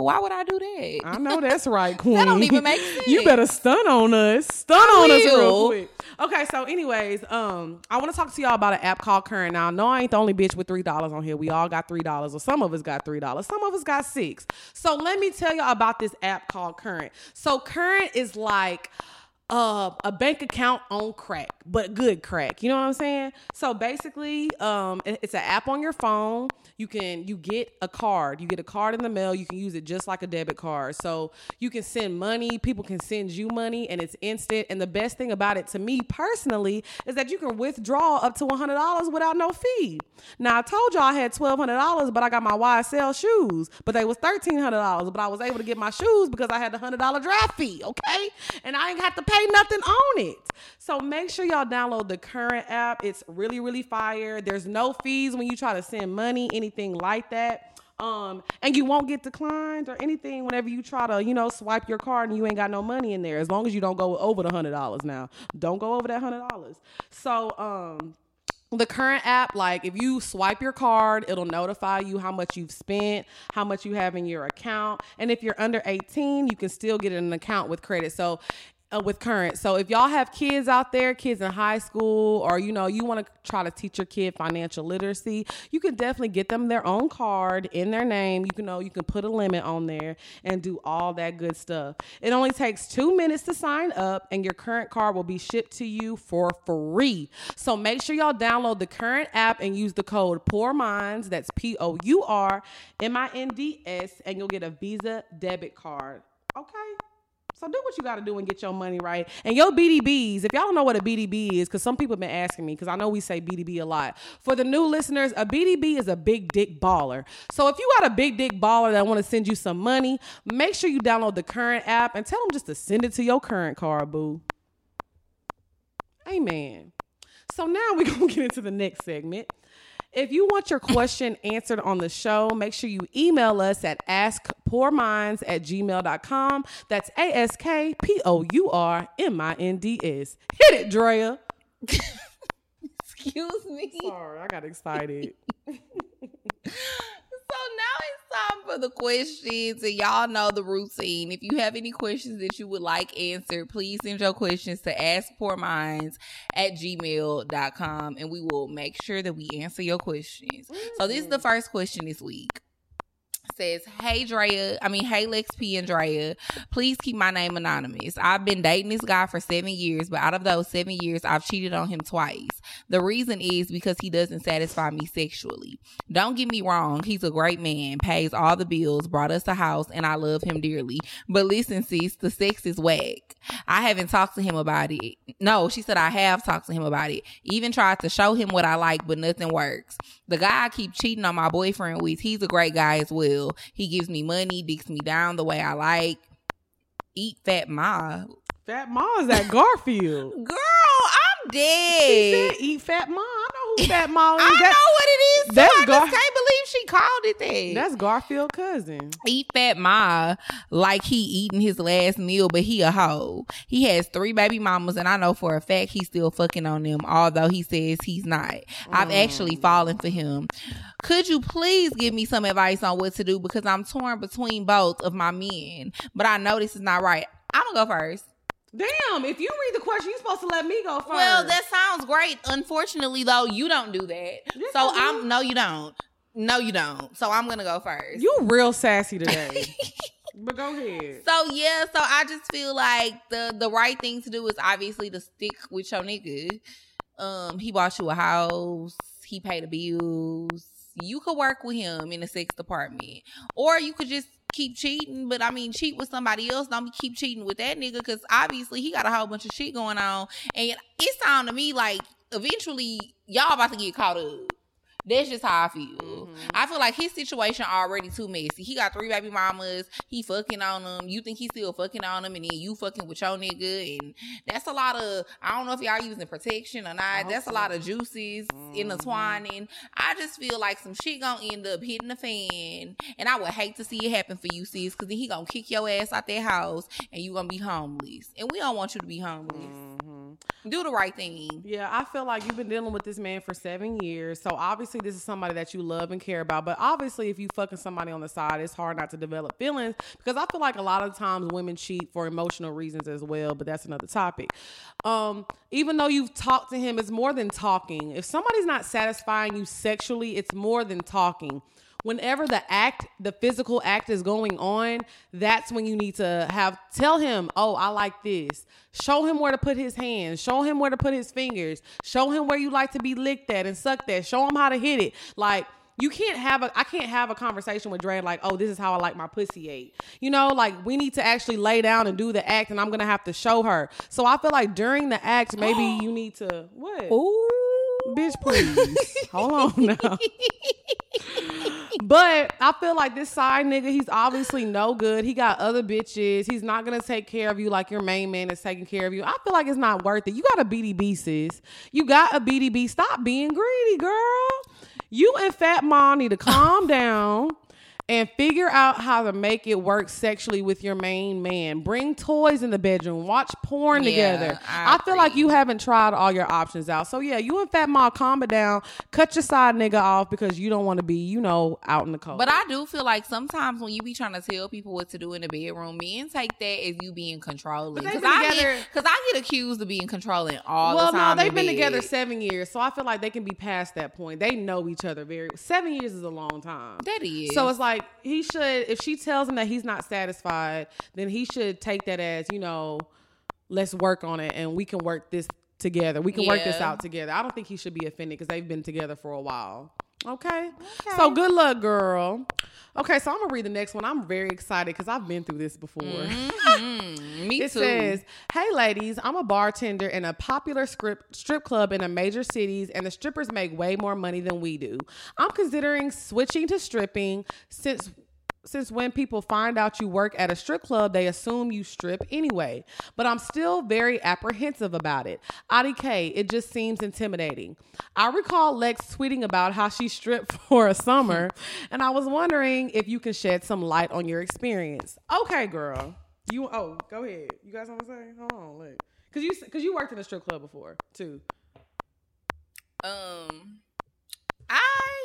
why would I do that? I know that's right, Queen. that don't even make sense. You better stun on us. Stun on us real quick. Okay, so anyways, um, I want to talk to y'all about an app called Current. Now, no, I ain't the only bitch with three dollars on here. We all got three dollars, or some of us got three dollars. Some of us got six. So let me tell y'all about this app called Current. So Current is like uh, a bank account on crack, but good crack. You know what I'm saying? So basically, um, it's an app on your phone. You can you get a card. You get a card in the mail. You can use it just like a debit card. So you can send money. People can send you money, and it's instant. And the best thing about it, to me personally, is that you can withdraw up to one hundred dollars without no fee. Now I told y'all I had twelve hundred dollars, but I got my YSL shoes, but they was thirteen hundred dollars. But I was able to get my shoes because I had the hundred dollar draft fee. Okay, and I ain't have to pay nothing on it. So make sure y'all download the current app. It's really really fire. There's no fees when you try to send money, anything like that. Um, and you won't get declined or anything whenever you try to, you know, swipe your card and you ain't got no money in there. As long as you don't go over the hundred dollars now. Don't go over that hundred dollars. So um the current app like if you swipe your card it'll notify you how much you've spent how much you have in your account and if you're under 18 you can still get an account with credit so uh, with current. So if y'all have kids out there kids in high school or you know you want to try to teach your kid financial literacy you can definitely get them their own card in their name. You can know you can put a limit on there and do all that good stuff. It only takes two minutes to sign up and your current card will be shipped to you for free. So make sure y'all download the current app and use the code pour minds that's p-o-u-r-m-i-n-d-s and you'll get a visa debit card. Okay so do what you got to do and get your money right. And your BDBs, if y'all don't know what a BDB is, because some people have been asking me, because I know we say BDB a lot. For the new listeners, a BDB is a big dick baller. So if you got a big dick baller that want to send you some money, make sure you download the current app and tell them just to send it to your current card, boo. Amen. So now we're going to get into the next segment. If you want your question answered on the show, make sure you email us at askpourminds at gmail.com. That's A S K P O U R M I N D S. Hit it, Drea. Excuse me. Sorry, I got excited. So now it's time for the questions, and y'all know the routine. If you have any questions that you would like answered, please send your questions to askpourminds at gmail.com, and we will make sure that we answer your questions. So this is the mm-hmm. first question this week says, Hey Drea, I mean, hey Lex P and Drea, please keep my name anonymous. I've been dating this guy for seven years, but out of those seven years, I've cheated on him twice. The reason is because he doesn't satisfy me sexually. Don't get me wrong, he's a great man, pays all the bills, brought us a house, and I love him dearly. But listen, sis, the sex is whack. I haven't talked to him about it. No, she said I have talked to him about it. Even tried to show him what I like, but nothing works. The guy I keep cheating on my boyfriend with, he's a great guy as well. He gives me money, dicks me down the way I like. Eat fat ma. Fat Ma is at Garfield. Girl, I'm dead. Said, Eat Fat Ma. I know who Fat Ma is. I That- know what it is. That's Gar- just can't believe she called it that. That's Garfield cousin. Eat fat ma like he eating his last meal, but he a hoe. He has three baby mamas, and I know for a fact he's still fucking on them, although he says he's not. I've mm. actually fallen for him. Could you please give me some advice on what to do because I'm torn between both of my men, but I know this is not right. I'm gonna go first. Damn, if you read the question, you're supposed to let me go first. Well, that sounds great. Unfortunately, though, you don't do that. So I'm no, you don't. No, you don't. So I'm gonna go first. you real sassy today. but go ahead. So yeah, so I just feel like the the right thing to do is obviously to stick with your nigga. Um, he bought you a house, he paid the bills. You could work with him in the sex department, or you could just keep cheating. But I mean, cheat with somebody else. Don't keep cheating with that nigga because obviously he got a whole bunch of shit going on, and it sound to me like eventually y'all about to get caught up. That's just how I feel. I feel like his situation already too messy. He got three baby mamas. He fucking on them. You think he's still fucking on them, and then you fucking with your nigga, and that's a lot of. I don't know if y'all using protection or not. That's a lot of juices intertwining. I just feel like some shit gonna end up hitting the fan, and I would hate to see it happen for you, sis, because then he gonna kick your ass out that house, and you gonna be homeless, and we don't want you to be homeless. Do the right thing. Yeah, I feel like you've been dealing with this man for seven years. So obviously this is somebody that you love and care about. But obviously if you fucking somebody on the side, it's hard not to develop feelings because I feel like a lot of times women cheat for emotional reasons as well. But that's another topic. Um, even though you've talked to him, it's more than talking. If somebody's not satisfying you sexually, it's more than talking whenever the act the physical act is going on that's when you need to have tell him oh i like this show him where to put his hands show him where to put his fingers show him where you like to be licked at and sucked at show him how to hit it like you can't have a I can't have a conversation with Dre like, oh, this is how I like my pussy ate. You know, like we need to actually lay down and do the act and I'm gonna have to show her. So I feel like during the act, maybe you need to what? Ooh. Bitch, please. Hold on now. But I feel like this side nigga, he's obviously no good. He got other bitches. He's not gonna take care of you like your main man is taking care of you. I feel like it's not worth it. You got a BDB, sis. You got a BDB. Stop being greedy, girl. You and Fat Mom need to calm down and figure out how to make it work sexually with your main man. Bring toys in the bedroom. Watch porn Yeah, together. I I, feel like you haven't tried all your options out. So yeah, you and Fat Mom calm it down. Cut your side nigga off because you don't want to be, you know, out in the cold. But I do feel like sometimes when you be trying to tell people what to do in the bedroom, men take that as you being controlling. Because I, get- 'cause I get accused of being controlling all well, the time. Well, no, they've been bed. together seven years, so I feel like they can be past that point. They know each other very. Seven years is a long time. That is. So it's like he should, if she tells him that he's not satisfied, then he should take that as, you know, let's work on it and we can work this together. We can work this out together. I don't think he should be offended because they've been together for a while. Okay? So good luck, girl. Okay, so I'm gonna read the next one. I'm very excited because I've been through this before. Mhm. Me It too. says, "Hey ladies, I'm a bartender in a popular strip strip club in a major cities, and the strippers make way more money than we do. I'm considering switching to stripping since." Since when people find out you work at a strip club, they assume you strip anyway. But I'm still very apprehensive about it. IDK, it just seems intimidating. I recall Lex tweeting about how she stripped for a summer, and I was wondering if you can shed some light on your experience. Okay, girl. You oh, go ahead. You guys want to say? Hold on, look. Cause you cause you worked in a strip club before too. Um, I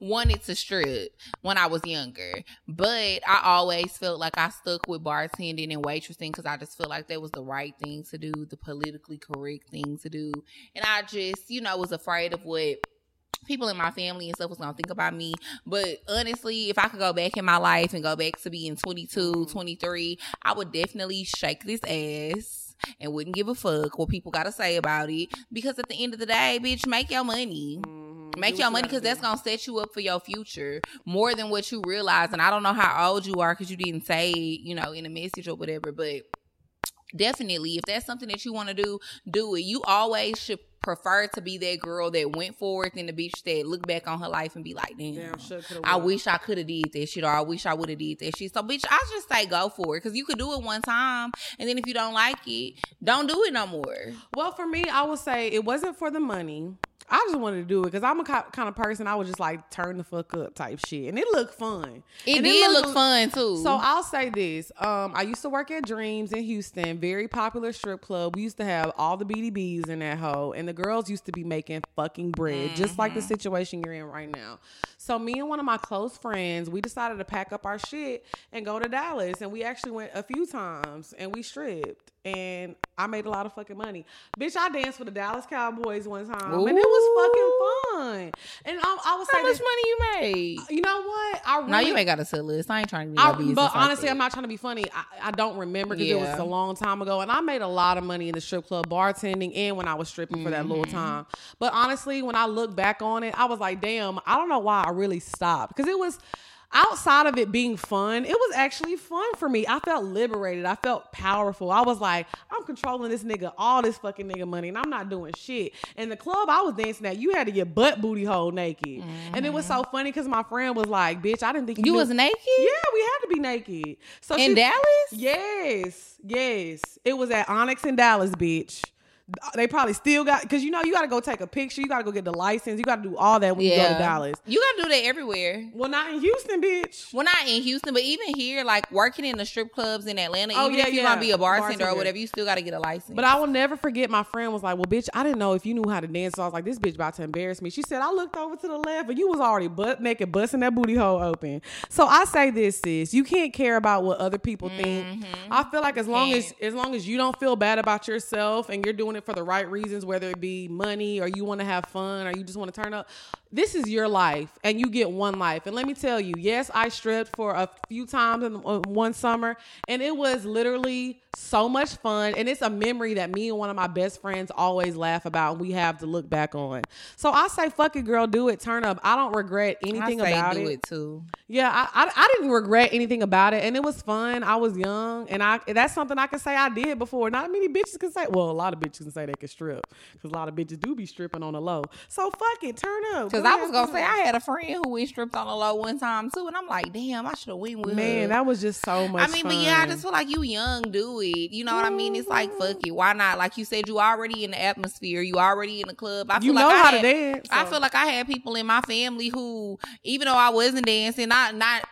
wanted to strip when I was younger, but I always felt like I stuck with bartending and waitressing because I just felt like that was the right thing to do, the politically correct thing to do. And I just, you know, was afraid of what people in my family and stuff was gonna think about me. But honestly, if I could go back in my life and go back to being 22, mm-hmm. 23, I would definitely shake this ass and wouldn't give a fuck what people gotta say about it. Because at the end of the day, bitch, make your money. Mm-hmm. Make your money because that's gonna set you up for your future more than what you realize. And I don't know how old you are because you didn't say, you know, in a message or whatever, but definitely if that's something that you want to do do it you always should prefer to be that girl that went forward than the bitch that look back on her life and be like damn, Damn, coulda, i wish i could have did that shit or i wish i would have did that shit. So bitch i just say go for it because you could do it one time and then if you don't like it don't do it no more. Well, for me, I would say it wasn't for the money. I just wanted to do it because I'm a ki- kind of person I would just like turn the fuck up type shit, and it looked fun. it And did looked- look fun too So I'll say this: um, I used to work at Dreams in Houston, very popular strip club. We used to have all the BDBs in that hole, and the girls used to be making fucking bread, just like Mm-hmm. the situation you're in right now. So me and one of my close friends, we decided to pack up our shit and go to Dallas, and we actually went a few times, and we stripped, and I made a lot of fucking money. Bitch, I danced for the Dallas Cowboys one time, and it was fucking fun. And I, I say how much money you made You know what? I really, no you ain't gotta tell us i ain't trying to be I, but honestly. I'm not trying to be funny. I, I don't remember because it was a long time ago, and I made a lot of money in the strip club bartending and when I was stripping for that little Mm-hmm. time. But honestly, when I look back on it, I was like, damn, I don't know why I really stopped because it was. Outside of it being fun, it was actually fun for me. I felt liberated. I felt powerful. I was like, I'm controlling this nigga, all this fucking nigga money, and I'm not doing shit. And the club I was dancing at, you had to get butt booty hole naked. And it was so mm-hmm. funny because my friend was like, bitch, I didn't think you, you was naked yeah, we had to be naked. So in she- dallas Yes, yes. It was at Onyx in Dallas, bitch. They probably still got because you know you got to go take a picture, you got to go get the license, you got to do all that when you go to Dallas. You gotta do that everywhere. Well, not in Houston, bitch. Well, not in Houston, but even here, like working in the strip clubs in Atlanta, Oh, even yeah, if you're yeah. gonna be a bartender, Bartender. or whatever, you still gotta get a license. But I will never forget. My friend was like, "Well, bitch, I didn't know if you knew how to dance." So I was like, "This bitch about to embarrass me." She said, "I looked over to the left, and you was already butt naked, busting that booty hole open." So I say this, sis, you can't care about what other people think. Mm-hmm. I feel like as long as as long as you don't feel bad about yourself and you're doing it for the right reasons, whether it be money or you want to have fun or you just want to turn up, this is your life, and you get one life. And let me tell you, yes, I stripped for a few times in uh, one summer, and it was literally so much fun. And it's a memory that me and one of my best friends always laugh about, and we have to look back on. So I say, fuck it, girl, do it, turn up. I don't regret I anything say about do it. it too. Yeah, I, I I didn't regret anything about it, and it was fun. I was young, and I that's something I can say I did before. Not many bitches can say. Well, a lot of bitches can say they can strip because a lot of bitches do be stripping on the low. So fuck it, turn up. Because I was gonna say I had a friend who went stripped on the low one time too, and I'm like, damn, I should have went with man, her. that was just so much. I mean, but yeah, I just feel like you young, do it. You know what I mean? It's like fuck it, why not? Like you said, you already in the atmosphere, you already in the club. I feel you like know I how had, to dance. I feel like I had people in my family who, even though I wasn't dancing, not not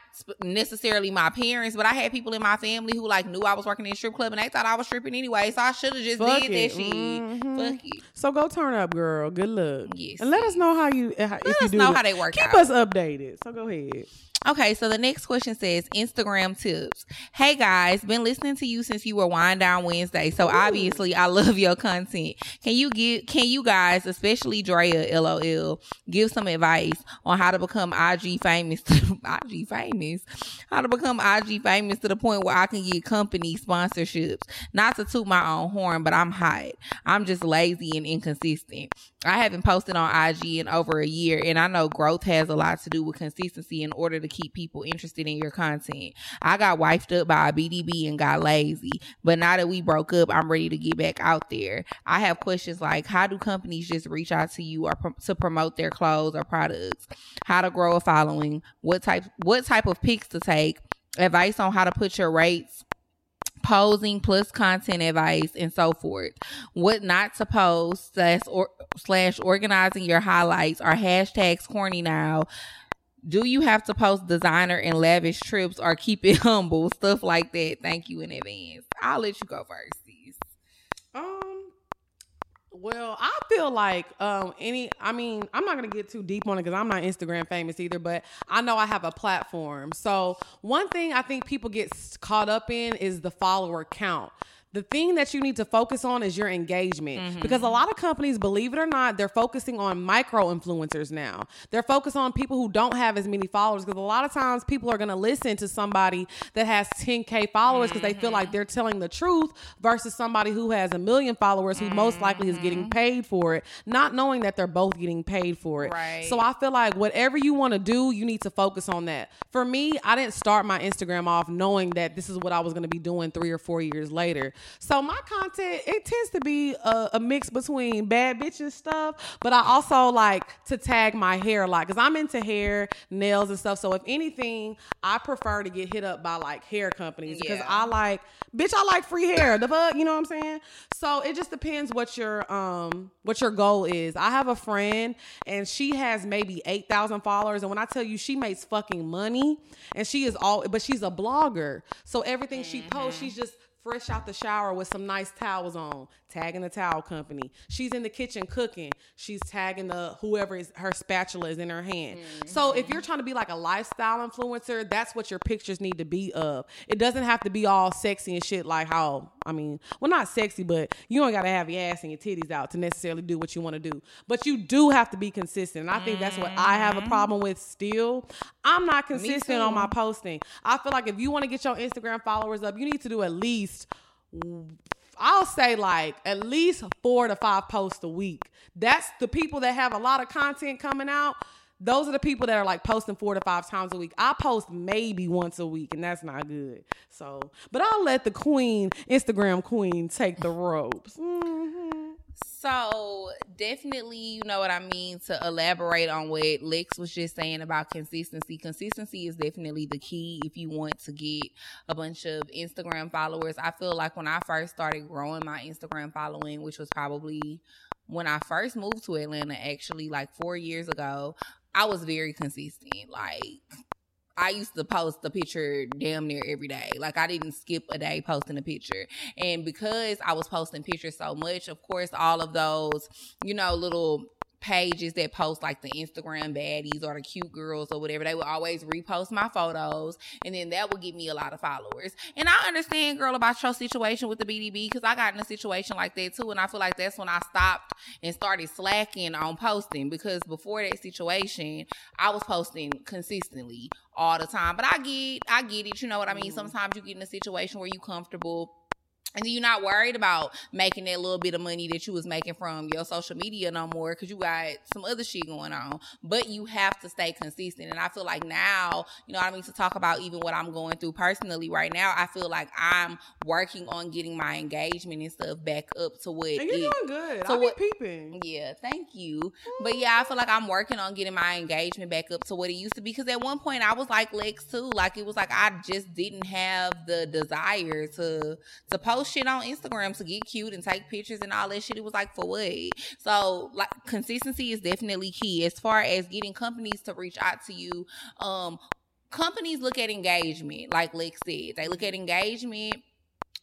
necessarily my parents, but I had people in my family who like knew I was working in a strip club and they thought I was stripping anyway. So I should have just Fuck did it. that shit. Mhm. Fuck it. So go turn up, girl. Good luck. Yes, and let us know how you how, if you us do know it. how they work Keep out. us updated. So go ahead. Okay, so the next question says Instagram tips. Hey guys, been listening to you since you were Wind Down Wednesday, so obviously I love your content. Can you give can you guys, especially Drea, LOL, give some advice on how to become IG famous to, IG famous? How to become IG famous to the point where I can get company sponsorships. Not to toot my own horn, but I'm hot. I'm just lazy and inconsistent. I haven't posted on IG in over a year, and I know growth has a lot to do with consistency in order to keep people interested in your content. I got wifed up by a BDB and got lazy, but now that we broke up, I'm ready to get back out there. I have questions like how do companies just reach out to you or prom- to promote their clothes or products? How to grow a following? What type what type of pics to take? advice on how to put your rates posing plus content advice and so forth. What not to post slash or slash organizing your highlights are hashtags corny now. Do you have to post designer and lavish trips or keep it humble? Stuff like that. Thank you in advance. I'll let you go first. um Well, I feel like um any I mean, I'm not going to get too deep on it cuz I'm not Instagram famous either, but I know I have a platform. So, one thing I think people get caught up in is the follower count the thing that you need to focus on is your engagement mm-hmm. because a lot of companies believe it or not they're focusing on micro influencers now they're focused on people who don't have as many followers because a lot of times people are going to listen to somebody that has 10k followers because mm-hmm. they feel like mm-hmm. they're telling the truth versus somebody who has a million followers who mm-hmm. most likely is getting mm-hmm. paid for it not knowing that they're both getting paid for it right. so i feel like whatever you want to do you need to focus on that for me i didn't start my instagram off knowing that this is what i was going to be doing three or four years later so my content it tends to be a, a mix between bad bitches stuff, but I also like to tag my hair a lot because I'm into hair, nails, and stuff. So if anything, I prefer to get hit up by like hair companies because yeah. I like, bitch, I like free hair. The fuck, you know what I'm saying? So it just depends what your um what your goal is. I have a friend and she has maybe eight thousand followers, and when I tell you she makes fucking money, and she is all, but she's a blogger, so everything mm-hmm. she posts, she's just fresh out the shower with some nice towels on, tagging the towel company. She's in the kitchen cooking. She's tagging the whoever is her spatula is in her hand. Mm-hmm. So if you're trying to be like a lifestyle influencer, that's what your pictures need to be of. It doesn't have to be all sexy and shit like how I mean, well not sexy, but you don't gotta have your ass and your titties out to necessarily do what you want to do. But you do have to be consistent. And I think that's what I have a mm-hmm. problem with still. I'm not consistent on my posting. I feel like if you want to get your Instagram followers up, you need to do at least I'll say like at least four to five posts a week. That's the people that have a lot of content coming out. Those are the people that are like posting four to five times a week. I post maybe once a week, and that's not good. So, but I'll let the queen, Instagram queen, take the ropes. Mm-hmm. So definitely, you know what I mean. To elaborate on what Lex was just saying about consistency, consistency is definitely the key if you want to get a bunch of Instagram followers. I feel like when I first started growing my Instagram following, which was probably when I first moved to Atlanta, actually like four years ago, I was very consistent. Like I used to post the picture damn near every day. Like I didn't skip a day posting a picture. And because I was posting pictures so much, of course, all of those, you know, little pages that post like the Instagram baddies or the cute girls or whatever, they would always repost my photos and then that would give me a lot of followers. And I understand, girl, about your situation with the BDB because I got in a situation like that too. And I feel like that's when I stopped and started slacking on posting because before that situation, I was posting consistently all the time. But I get, I get it. You know what I mean? Mm-hmm. Sometimes you get in a situation where you comfortable and you're not worried about making that little bit of money that you was making from your social media no more because you got some other shit going on. But you have to stay consistent. And I feel like now, you know what I mean, to talk about even what I'm going through personally right now, I feel like I'm working on getting my engagement and stuff back up to what and you're it, doing good. So what, peeping. Yeah, thank you. But yeah, I feel like I'm working on getting my engagement back up to what it used to be. Because at one point I was like Lex too. Like it was like I just didn't have the desire to to post shit on Instagram to get cute and take pictures and all that shit. It was like for what? So like consistency is definitely key as far as getting companies to reach out to you. Um, companies look at engagement, like Lex said. They look at engagement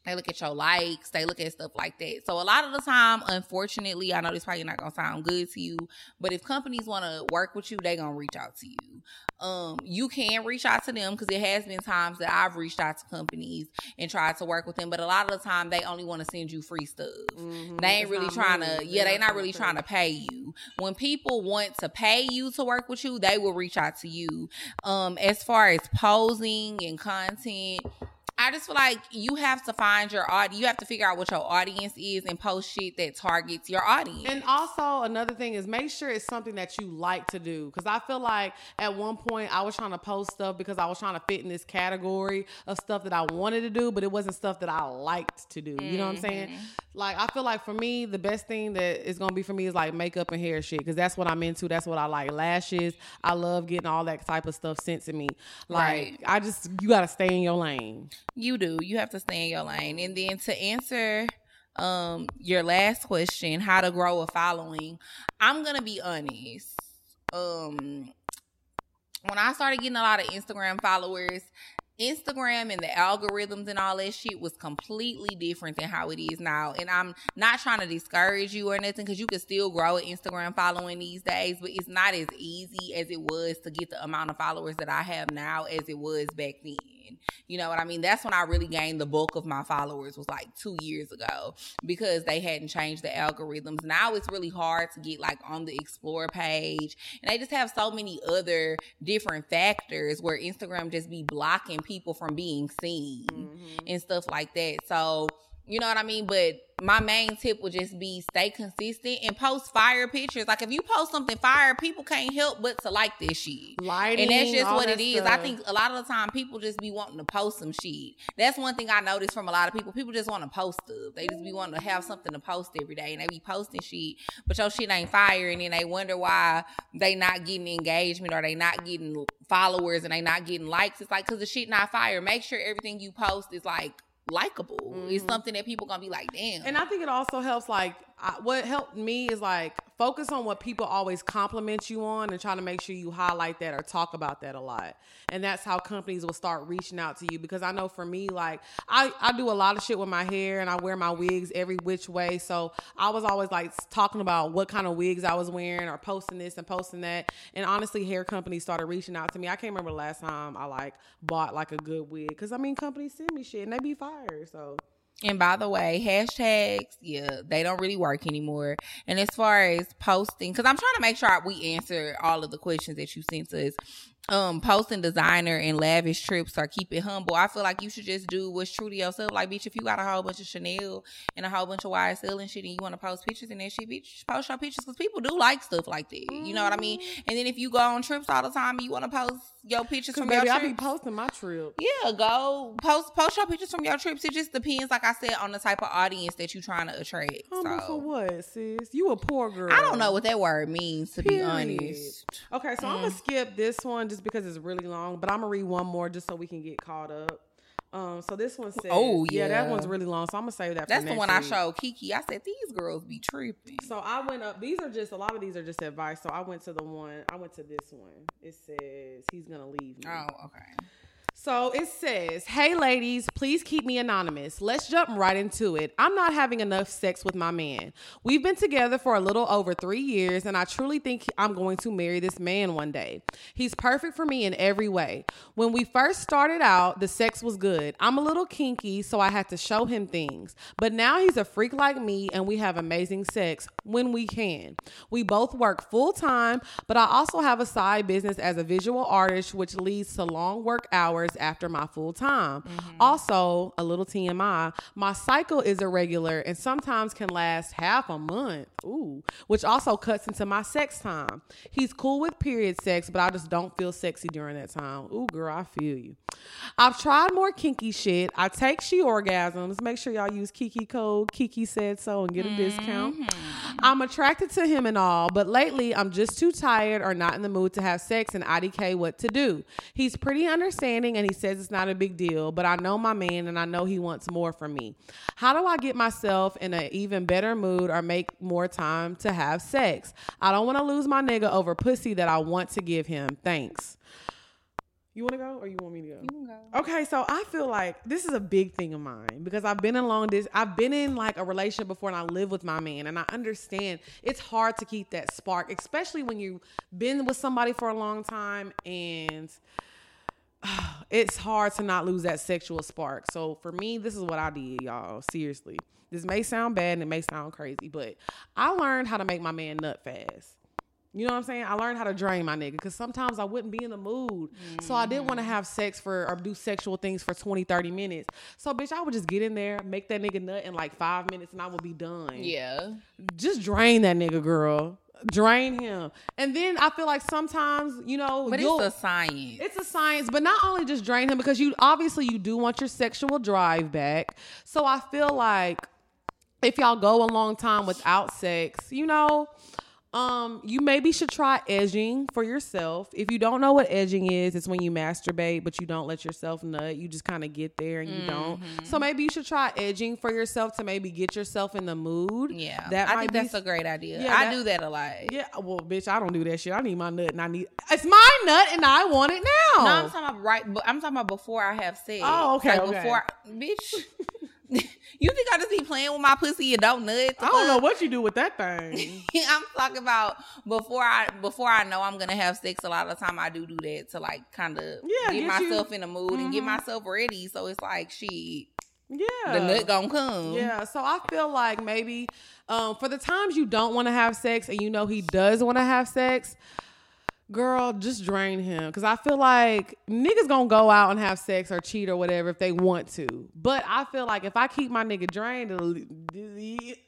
they look at your likes, they look at stuff like that. So a lot of the time, unfortunately, I know this probably not gonna sound good to you, but if companies want to work with you, they gonna reach out to you. Um, you can reach out to them because it has been times that I've reached out to companies and tried to work with them, but a lot of the time they only want to send you free stuff. Mm-hmm. They ain't it's really trying to, yeah, they're not really trying to pay you. When people want to pay you to work with you, they will reach out to you. Um, as far as posing and content I just feel like you have to find your audience. You have to figure out what your audience is and post shit that targets your audience. And also another thing is make sure it's something that you like to do. Because I feel like at one point I was trying to post stuff because I was trying to fit in this category of stuff that I wanted to do, but it wasn't stuff that I liked to do. You know what I'm saying? Mm-hmm. Like I feel like for me, the best thing that is gonna be for me is like makeup and hair shit because that's what I'm into. That's what I like. Lashes. I love getting all that type of stuff sent to me. Like Right. I just you gotta stay in your lane. You do. You have to stay in your lane. And then to answer um your last question, how to grow a following, I'm gonna be honest. Um when I started getting a lot of Instagram followers, Instagram and the algorithms and all that shit was completely different than how it is now. And I'm not trying to discourage you or nothing because you can still grow an Instagram following these days, but it's not as easy as it was to get the amount of followers that I have now as it was back then. You know what I mean? That's when I really gained the bulk of my followers was like two years ago because they hadn't changed the algorithms. Now it's really hard to get like on the explore page. And they just have so many other different factors where Instagram just be blocking people from being seen mm-hmm. and stuff like that. So, you know what I mean? But my main tip would just be stay consistent and post fire pictures. Like if you post something fire, people can't help but to like this shit. Lighting, And that's just what that it is. I think a lot of the time people just be wanting to post some shit. That's one thing I noticed from a lot of people. People just want to post stuff. They just be wanting to have something to post every day and they be posting shit, but your shit ain't fire and then they wonder why they not getting engagement or they not getting followers and they not getting likes. It's like cause the shit not fire. Make sure everything you post is like likable. It's mm-hmm. something that people gonna be like, damn. And I think it also helps. Like I, what helped me is like focus on what people always compliment you on, and try to make sure you highlight that or talk about that a lot. And that's how companies will start reaching out to you. Because I know for me, like I I do a lot of shit with my hair, and I wear my wigs every which way. So I was always like talking about what kind of wigs I was wearing, or posting this and posting that. And honestly, hair companies started reaching out to me. I can't remember the last time I like bought like a good wig. Because I mean, companies send me shit, and they be fire. So. And by the way, hashtags, yeah, they don't really work anymore. And as far as posting, because I'm trying to make sure we answer all of the questions that you sent us. Um, posting designer and lavish trips or keep it humble. I feel like you should just do what's true to yourself. Like, bitch, if you got a whole bunch of Chanel and a whole bunch of YSL and shit, and you want to post pictures and that shit, bitch, post your pictures because people do like stuff like that. You know what I mean? And then if you go on trips all the time and you want to post your pictures from baby, your I be posting my trip. yeah, go post post your pictures from your trips. It just depends, like I said, on the type of audience that you're trying to attract. Humble for So what, sis? You a poor girl. I don't know what that word means to be honest. Okay, so I'm Mm. gonna skip this one just because it's really long, but I'm gonna read one more just so we can get caught up. Um, so this one says, Oh, yeah, that one's really long, so I'm gonna save that. for That's the one I showed Kiki. I said these girls be tripping. So I went up. These are just a lot of these are just advice. So I went to the one. I went to this one. It says he's gonna leave me. Oh, okay. So it says, Hey ladies, please keep me anonymous. Let's jump right into it. I'm not having enough sex with my man. We've been together for a little over three years, and I truly think I'm going to marry this man one day. He's perfect for me in every way. When we first started out, the sex was good. I'm a little kinky, so I had to show him things. But now he's a freak like me, and we have amazing sex when we can. We both work full time, but I also have a side business as a visual artist, which leads to long work hours after my full time. Mm-hmm. Also, a little TMI, my cycle is irregular and sometimes can last half a month. Ooh, which also cuts into my sex time. He's cool with period sex, but I just don't feel sexy during that time. Ooh, girl, I feel you. I've tried more kinky shit. I take she orgasms. Make sure y'all use Kiki code. Kiki said so and get a discount. Mm-hmm. I'm attracted to him and all, but lately I'm just too tired or not in the mood to have sex and IDK what to do. He's pretty understanding and he says it's not a big deal, but I know my man and I know he wants more from me. How do I get myself in an even better mood or make more time to have sex? I don't want to lose my nigga over pussy that I want to give him. Thanks. You want to go or you want me to go? You can go. Okay, so I feel like this is a big thing of mine because I've been in long this I've been in like a relationship before and I live with my man and I understand it's hard to keep that spark, especially when you've been with somebody for a long time and it's hard to not lose that sexual spark. So for me, this is what I did, y'all. Seriously. This may sound bad and it may sound crazy, but I learned how to make my man nut fast. You know what I'm saying? I learned how to drain my nigga because sometimes I wouldn't be in the mood. So I didn't want to mm. have sex for or do sexual things for 20, 30 minutes. So, bitch, I would just get in there, make that nigga nut in like five minutes, and I would be done. Yeah. Just drain that nigga, girl. Drain him. And then I feel like sometimes, you know, But it's a science. it's a science, but not only just drain him because you obviously you do want your sexual drive back. So I feel like if y'all go a long time without sex, you know, um, you maybe should try edging for yourself. If you don't know what edging is, it's when you masturbate, but you don't let yourself nut. You just kind of get there and you mm-hmm. don't. So maybe you should try edging for yourself to maybe get yourself in the mood. Yeah, that I think be, that's a great idea. Yeah, I that, do that a lot. Yeah, well, bitch, I don't do that shit. I need my nut, and I need it's my nut, and I want it now. No, I'm talking about right. I'm talking about before I have sex. Oh, okay, like okay. Before, I, bitch. you think I just be playing with my pussy and don't nut? I don't know what you do with that thing. I'm talking about before I before I know I'm gonna have sex. A lot of the time I do do that to like kind of yeah, get myself you, in the mood mm-hmm. and get mm-hmm. myself ready. So it's like she. Yeah, the nut gonna come. Yeah, so I feel like maybe um, for the times you don't want to have sex and you know he does want to have sex, girl, just drain him. Cause I feel like niggas gonna go out and have sex or cheat or whatever if they want to. But I feel like if I keep my nigga drained,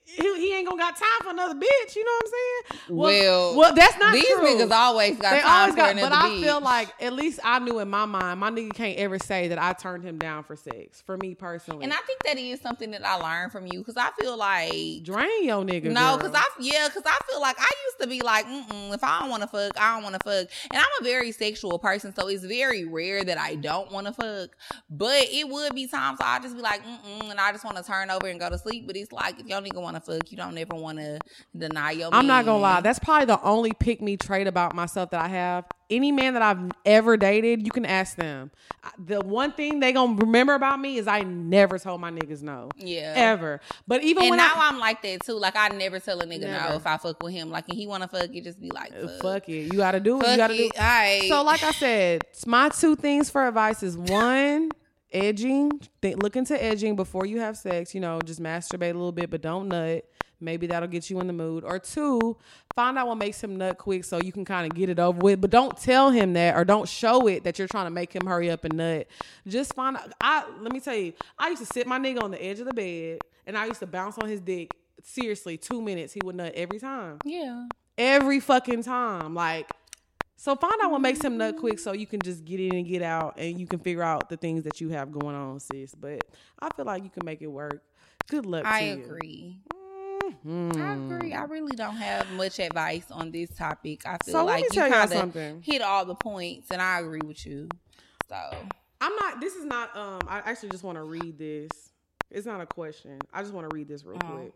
he, he ain't gonna got time for another bitch. You know what I'm saying? Well, well, well that's not these true. niggas always got they time always got, But I feel like at least I knew in my mind, my nigga can't ever say that I turned him down for sex. For me personally, and I think that is something that I learned from you because I feel like drain your nigga. No, because I yeah, because I feel like I used to be like, if I don't want to fuck, I don't want to fuck, and I'm a very sexual person, so it's very rare that I don't want to fuck. But it would be times I just be like, and I just want to turn over and go to sleep. But it's like if your nigga want to fuck, you don't ever want to deny your. I'm not gonna lie. That's probably the only pick me trait about myself that I have any man that I've ever dated, you can ask them. The one thing they gonna remember about me is I never told my niggas no. Yeah. Ever. But even and when now I, am like that too. Like I never tell a nigga never. no if I fuck with him. Like and he wanna fuck, you just be like, uh, fuck, fuck it. You gotta do it. you gotta it. do it. All right. So like I said, my two things for advice is one. Edging, th- look into edging before you have sex. You know, just masturbate a little bit, but don't nut. Maybe that'll get you in the mood. Or two, find out what makes him nut quick so you can kind of get it over with. But don't tell him that or don't show it that you're trying to make him hurry up and nut. Just find out. I let me tell you, I used to sit my nigga on the edge of the bed and I used to bounce on his dick. Seriously, two minutes he would nut every time. Yeah. Every fucking time. Like so find out what makes him nut quick so you can just get in and get out and you can figure out the things that you have going on, sis. But I feel like you can make it work. Good luck. I agree. Mm-hmm. I agree. I really don't have much advice on this topic. I feel so like you kind of hit all the points, and I agree with you. So I'm not. This is not. Um, I actually just want to read this. It's not a question. I just want to read this real oh. quick.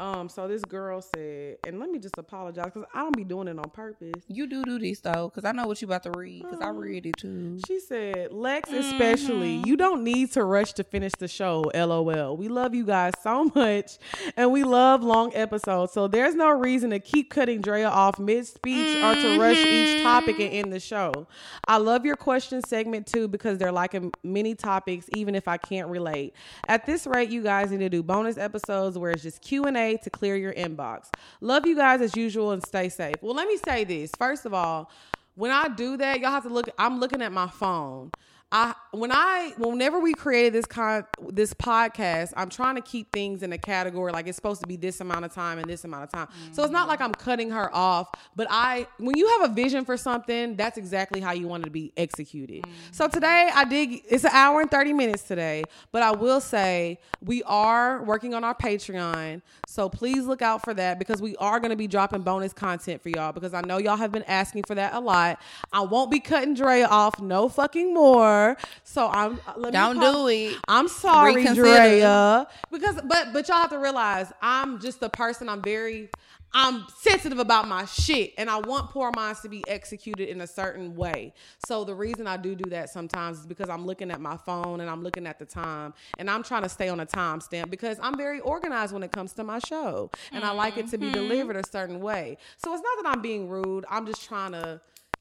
Um, so this girl said, and let me just apologize because I don't be doing it on purpose. You do do this though, because I know what you about to read because I read it too. She said, Lex, especially, mm-hmm. you don't need to rush to finish the show. LOL. We love you guys so much, and we love long episodes. So there's no reason to keep cutting Drea off mid speech mm-hmm. or to rush each topic and end the show. I love your question segment too because they're like many topics, even if I can't relate. At this rate, you guys need to do bonus episodes where it's just Q and A to clear your inbox. Love you guys as usual and stay safe. Well, let me say this. First of all, when I do that, y'all have to look. I'm looking at my phone. I when I whenever we created this con this podcast, I'm trying to keep things in a category like it's supposed to be this amount of time and this amount of time. Mm-hmm. So it's not like I'm cutting her off, but I when you have a vision for something, that's exactly how you want it to be executed. Mm-hmm. So today I did it's an hour and 30 minutes today, but I will say we are working on our Patreon. So please look out for that because we are going to be dropping bonus content for y'all because I know y'all have been asking for that a lot. I won't be cutting Dre off no fucking more. So I'm uh, let don't do it. I'm sorry, Reconsider. Drea, because but but y'all have to realize I'm just a person. I'm very I'm sensitive about my shit and I want Pour Minds to be executed in a certain way. So the reason I do do that sometimes is because I'm looking at my phone and I'm looking at the time and I'm trying to stay on a time stamp because I'm very organized when it comes to my show and mm-hmm. I like it to be mm-hmm. delivered a certain way. So it's not that I'm being rude. I'm just trying to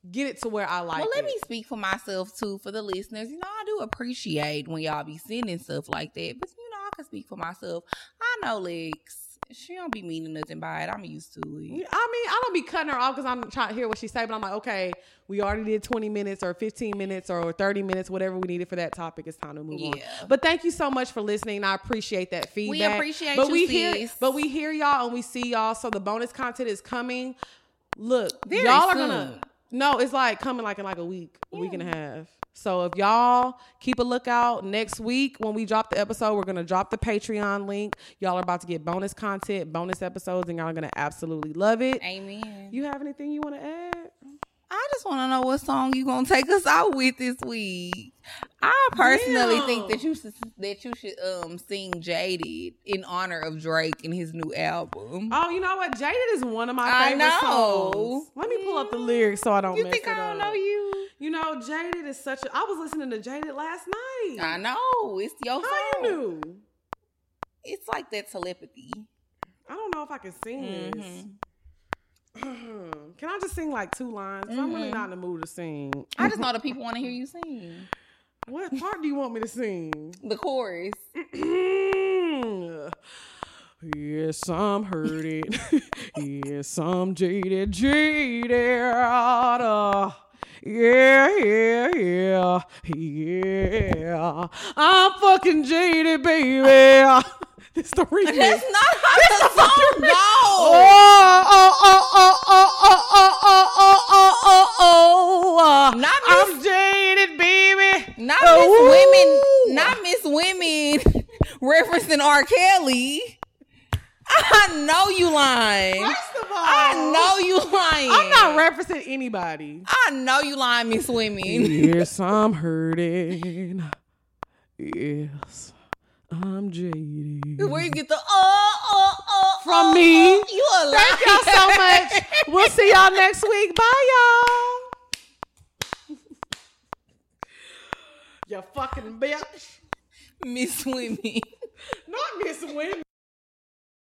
get it to where I like. Well, let it. me speak for myself too, for the listeners. You know, I do appreciate when y'all be sending stuff like that, but you know, I can speak for myself. I know Lex. She don't be meaning nothing by it. I'm used to it. I mean, I don't be cutting her off because I'm trying to hear what she say, but I'm like, okay, we already did 20 minutes or 15 minutes or 30 minutes, whatever we needed for that topic. It's time to move yeah. on. But thank you so much for listening. I appreciate that feedback. We appreciate but you, we sis. hear, but we hear y'all and we see y'all. So the bonus content is coming. Look, Very y'all are gonna no, it's like coming like in like a week, a yeah. week and a half. So if y'all keep a lookout next week when we drop the episode, we're gonna drop the Patreon link. Y'all are about to get bonus content, bonus episodes, and y'all are gonna absolutely love it. Amen. You have anything you want to add? I just want to know what song you gonna take us out with this week. I personally Damn. think that you should that you should um sing "Jaded" in honor of Drake and his new album. Oh, you know what? Jaded is one of my I favorite know. songs. Let me pull up the lyrics so I don't you mess think I don't up. know you? You know, Jaded is such a. I was listening to Jaded last night. I know it's your How song. you knew? It's like that telepathy. I don't know if I can sing this. Can I just sing like two lines? 'Cause I'm really Mhm. not in the mood to sing. I just know the people want to hear you sing What part do you want me to sing? the chorus. yes, I'm hurting. yes, I'm jaded, jaded. Uh, yeah, yeah, yeah, yeah. I'm fucking jaded, baby. It's the remix. That's not how the song goes. Oh, oh, oh, oh, oh, oh, oh, oh, oh, oh, oh, oh. Not I'm jaded, baby. Not Oh, Miss Women, not Miss Women referencing R. Kelly. I know you lying. First of all, I know you lying. I'm not referencing anybody. I know you lying, Miss Women. yes, I'm hurting. Yes, I'm jaded. Where you get the oh oh oh From oh, me. oh, You a liar. Thank y'all so much. We'll see y'all next week. Bye, y'all. you fucking bitch. Miss Women. Not Miss Women.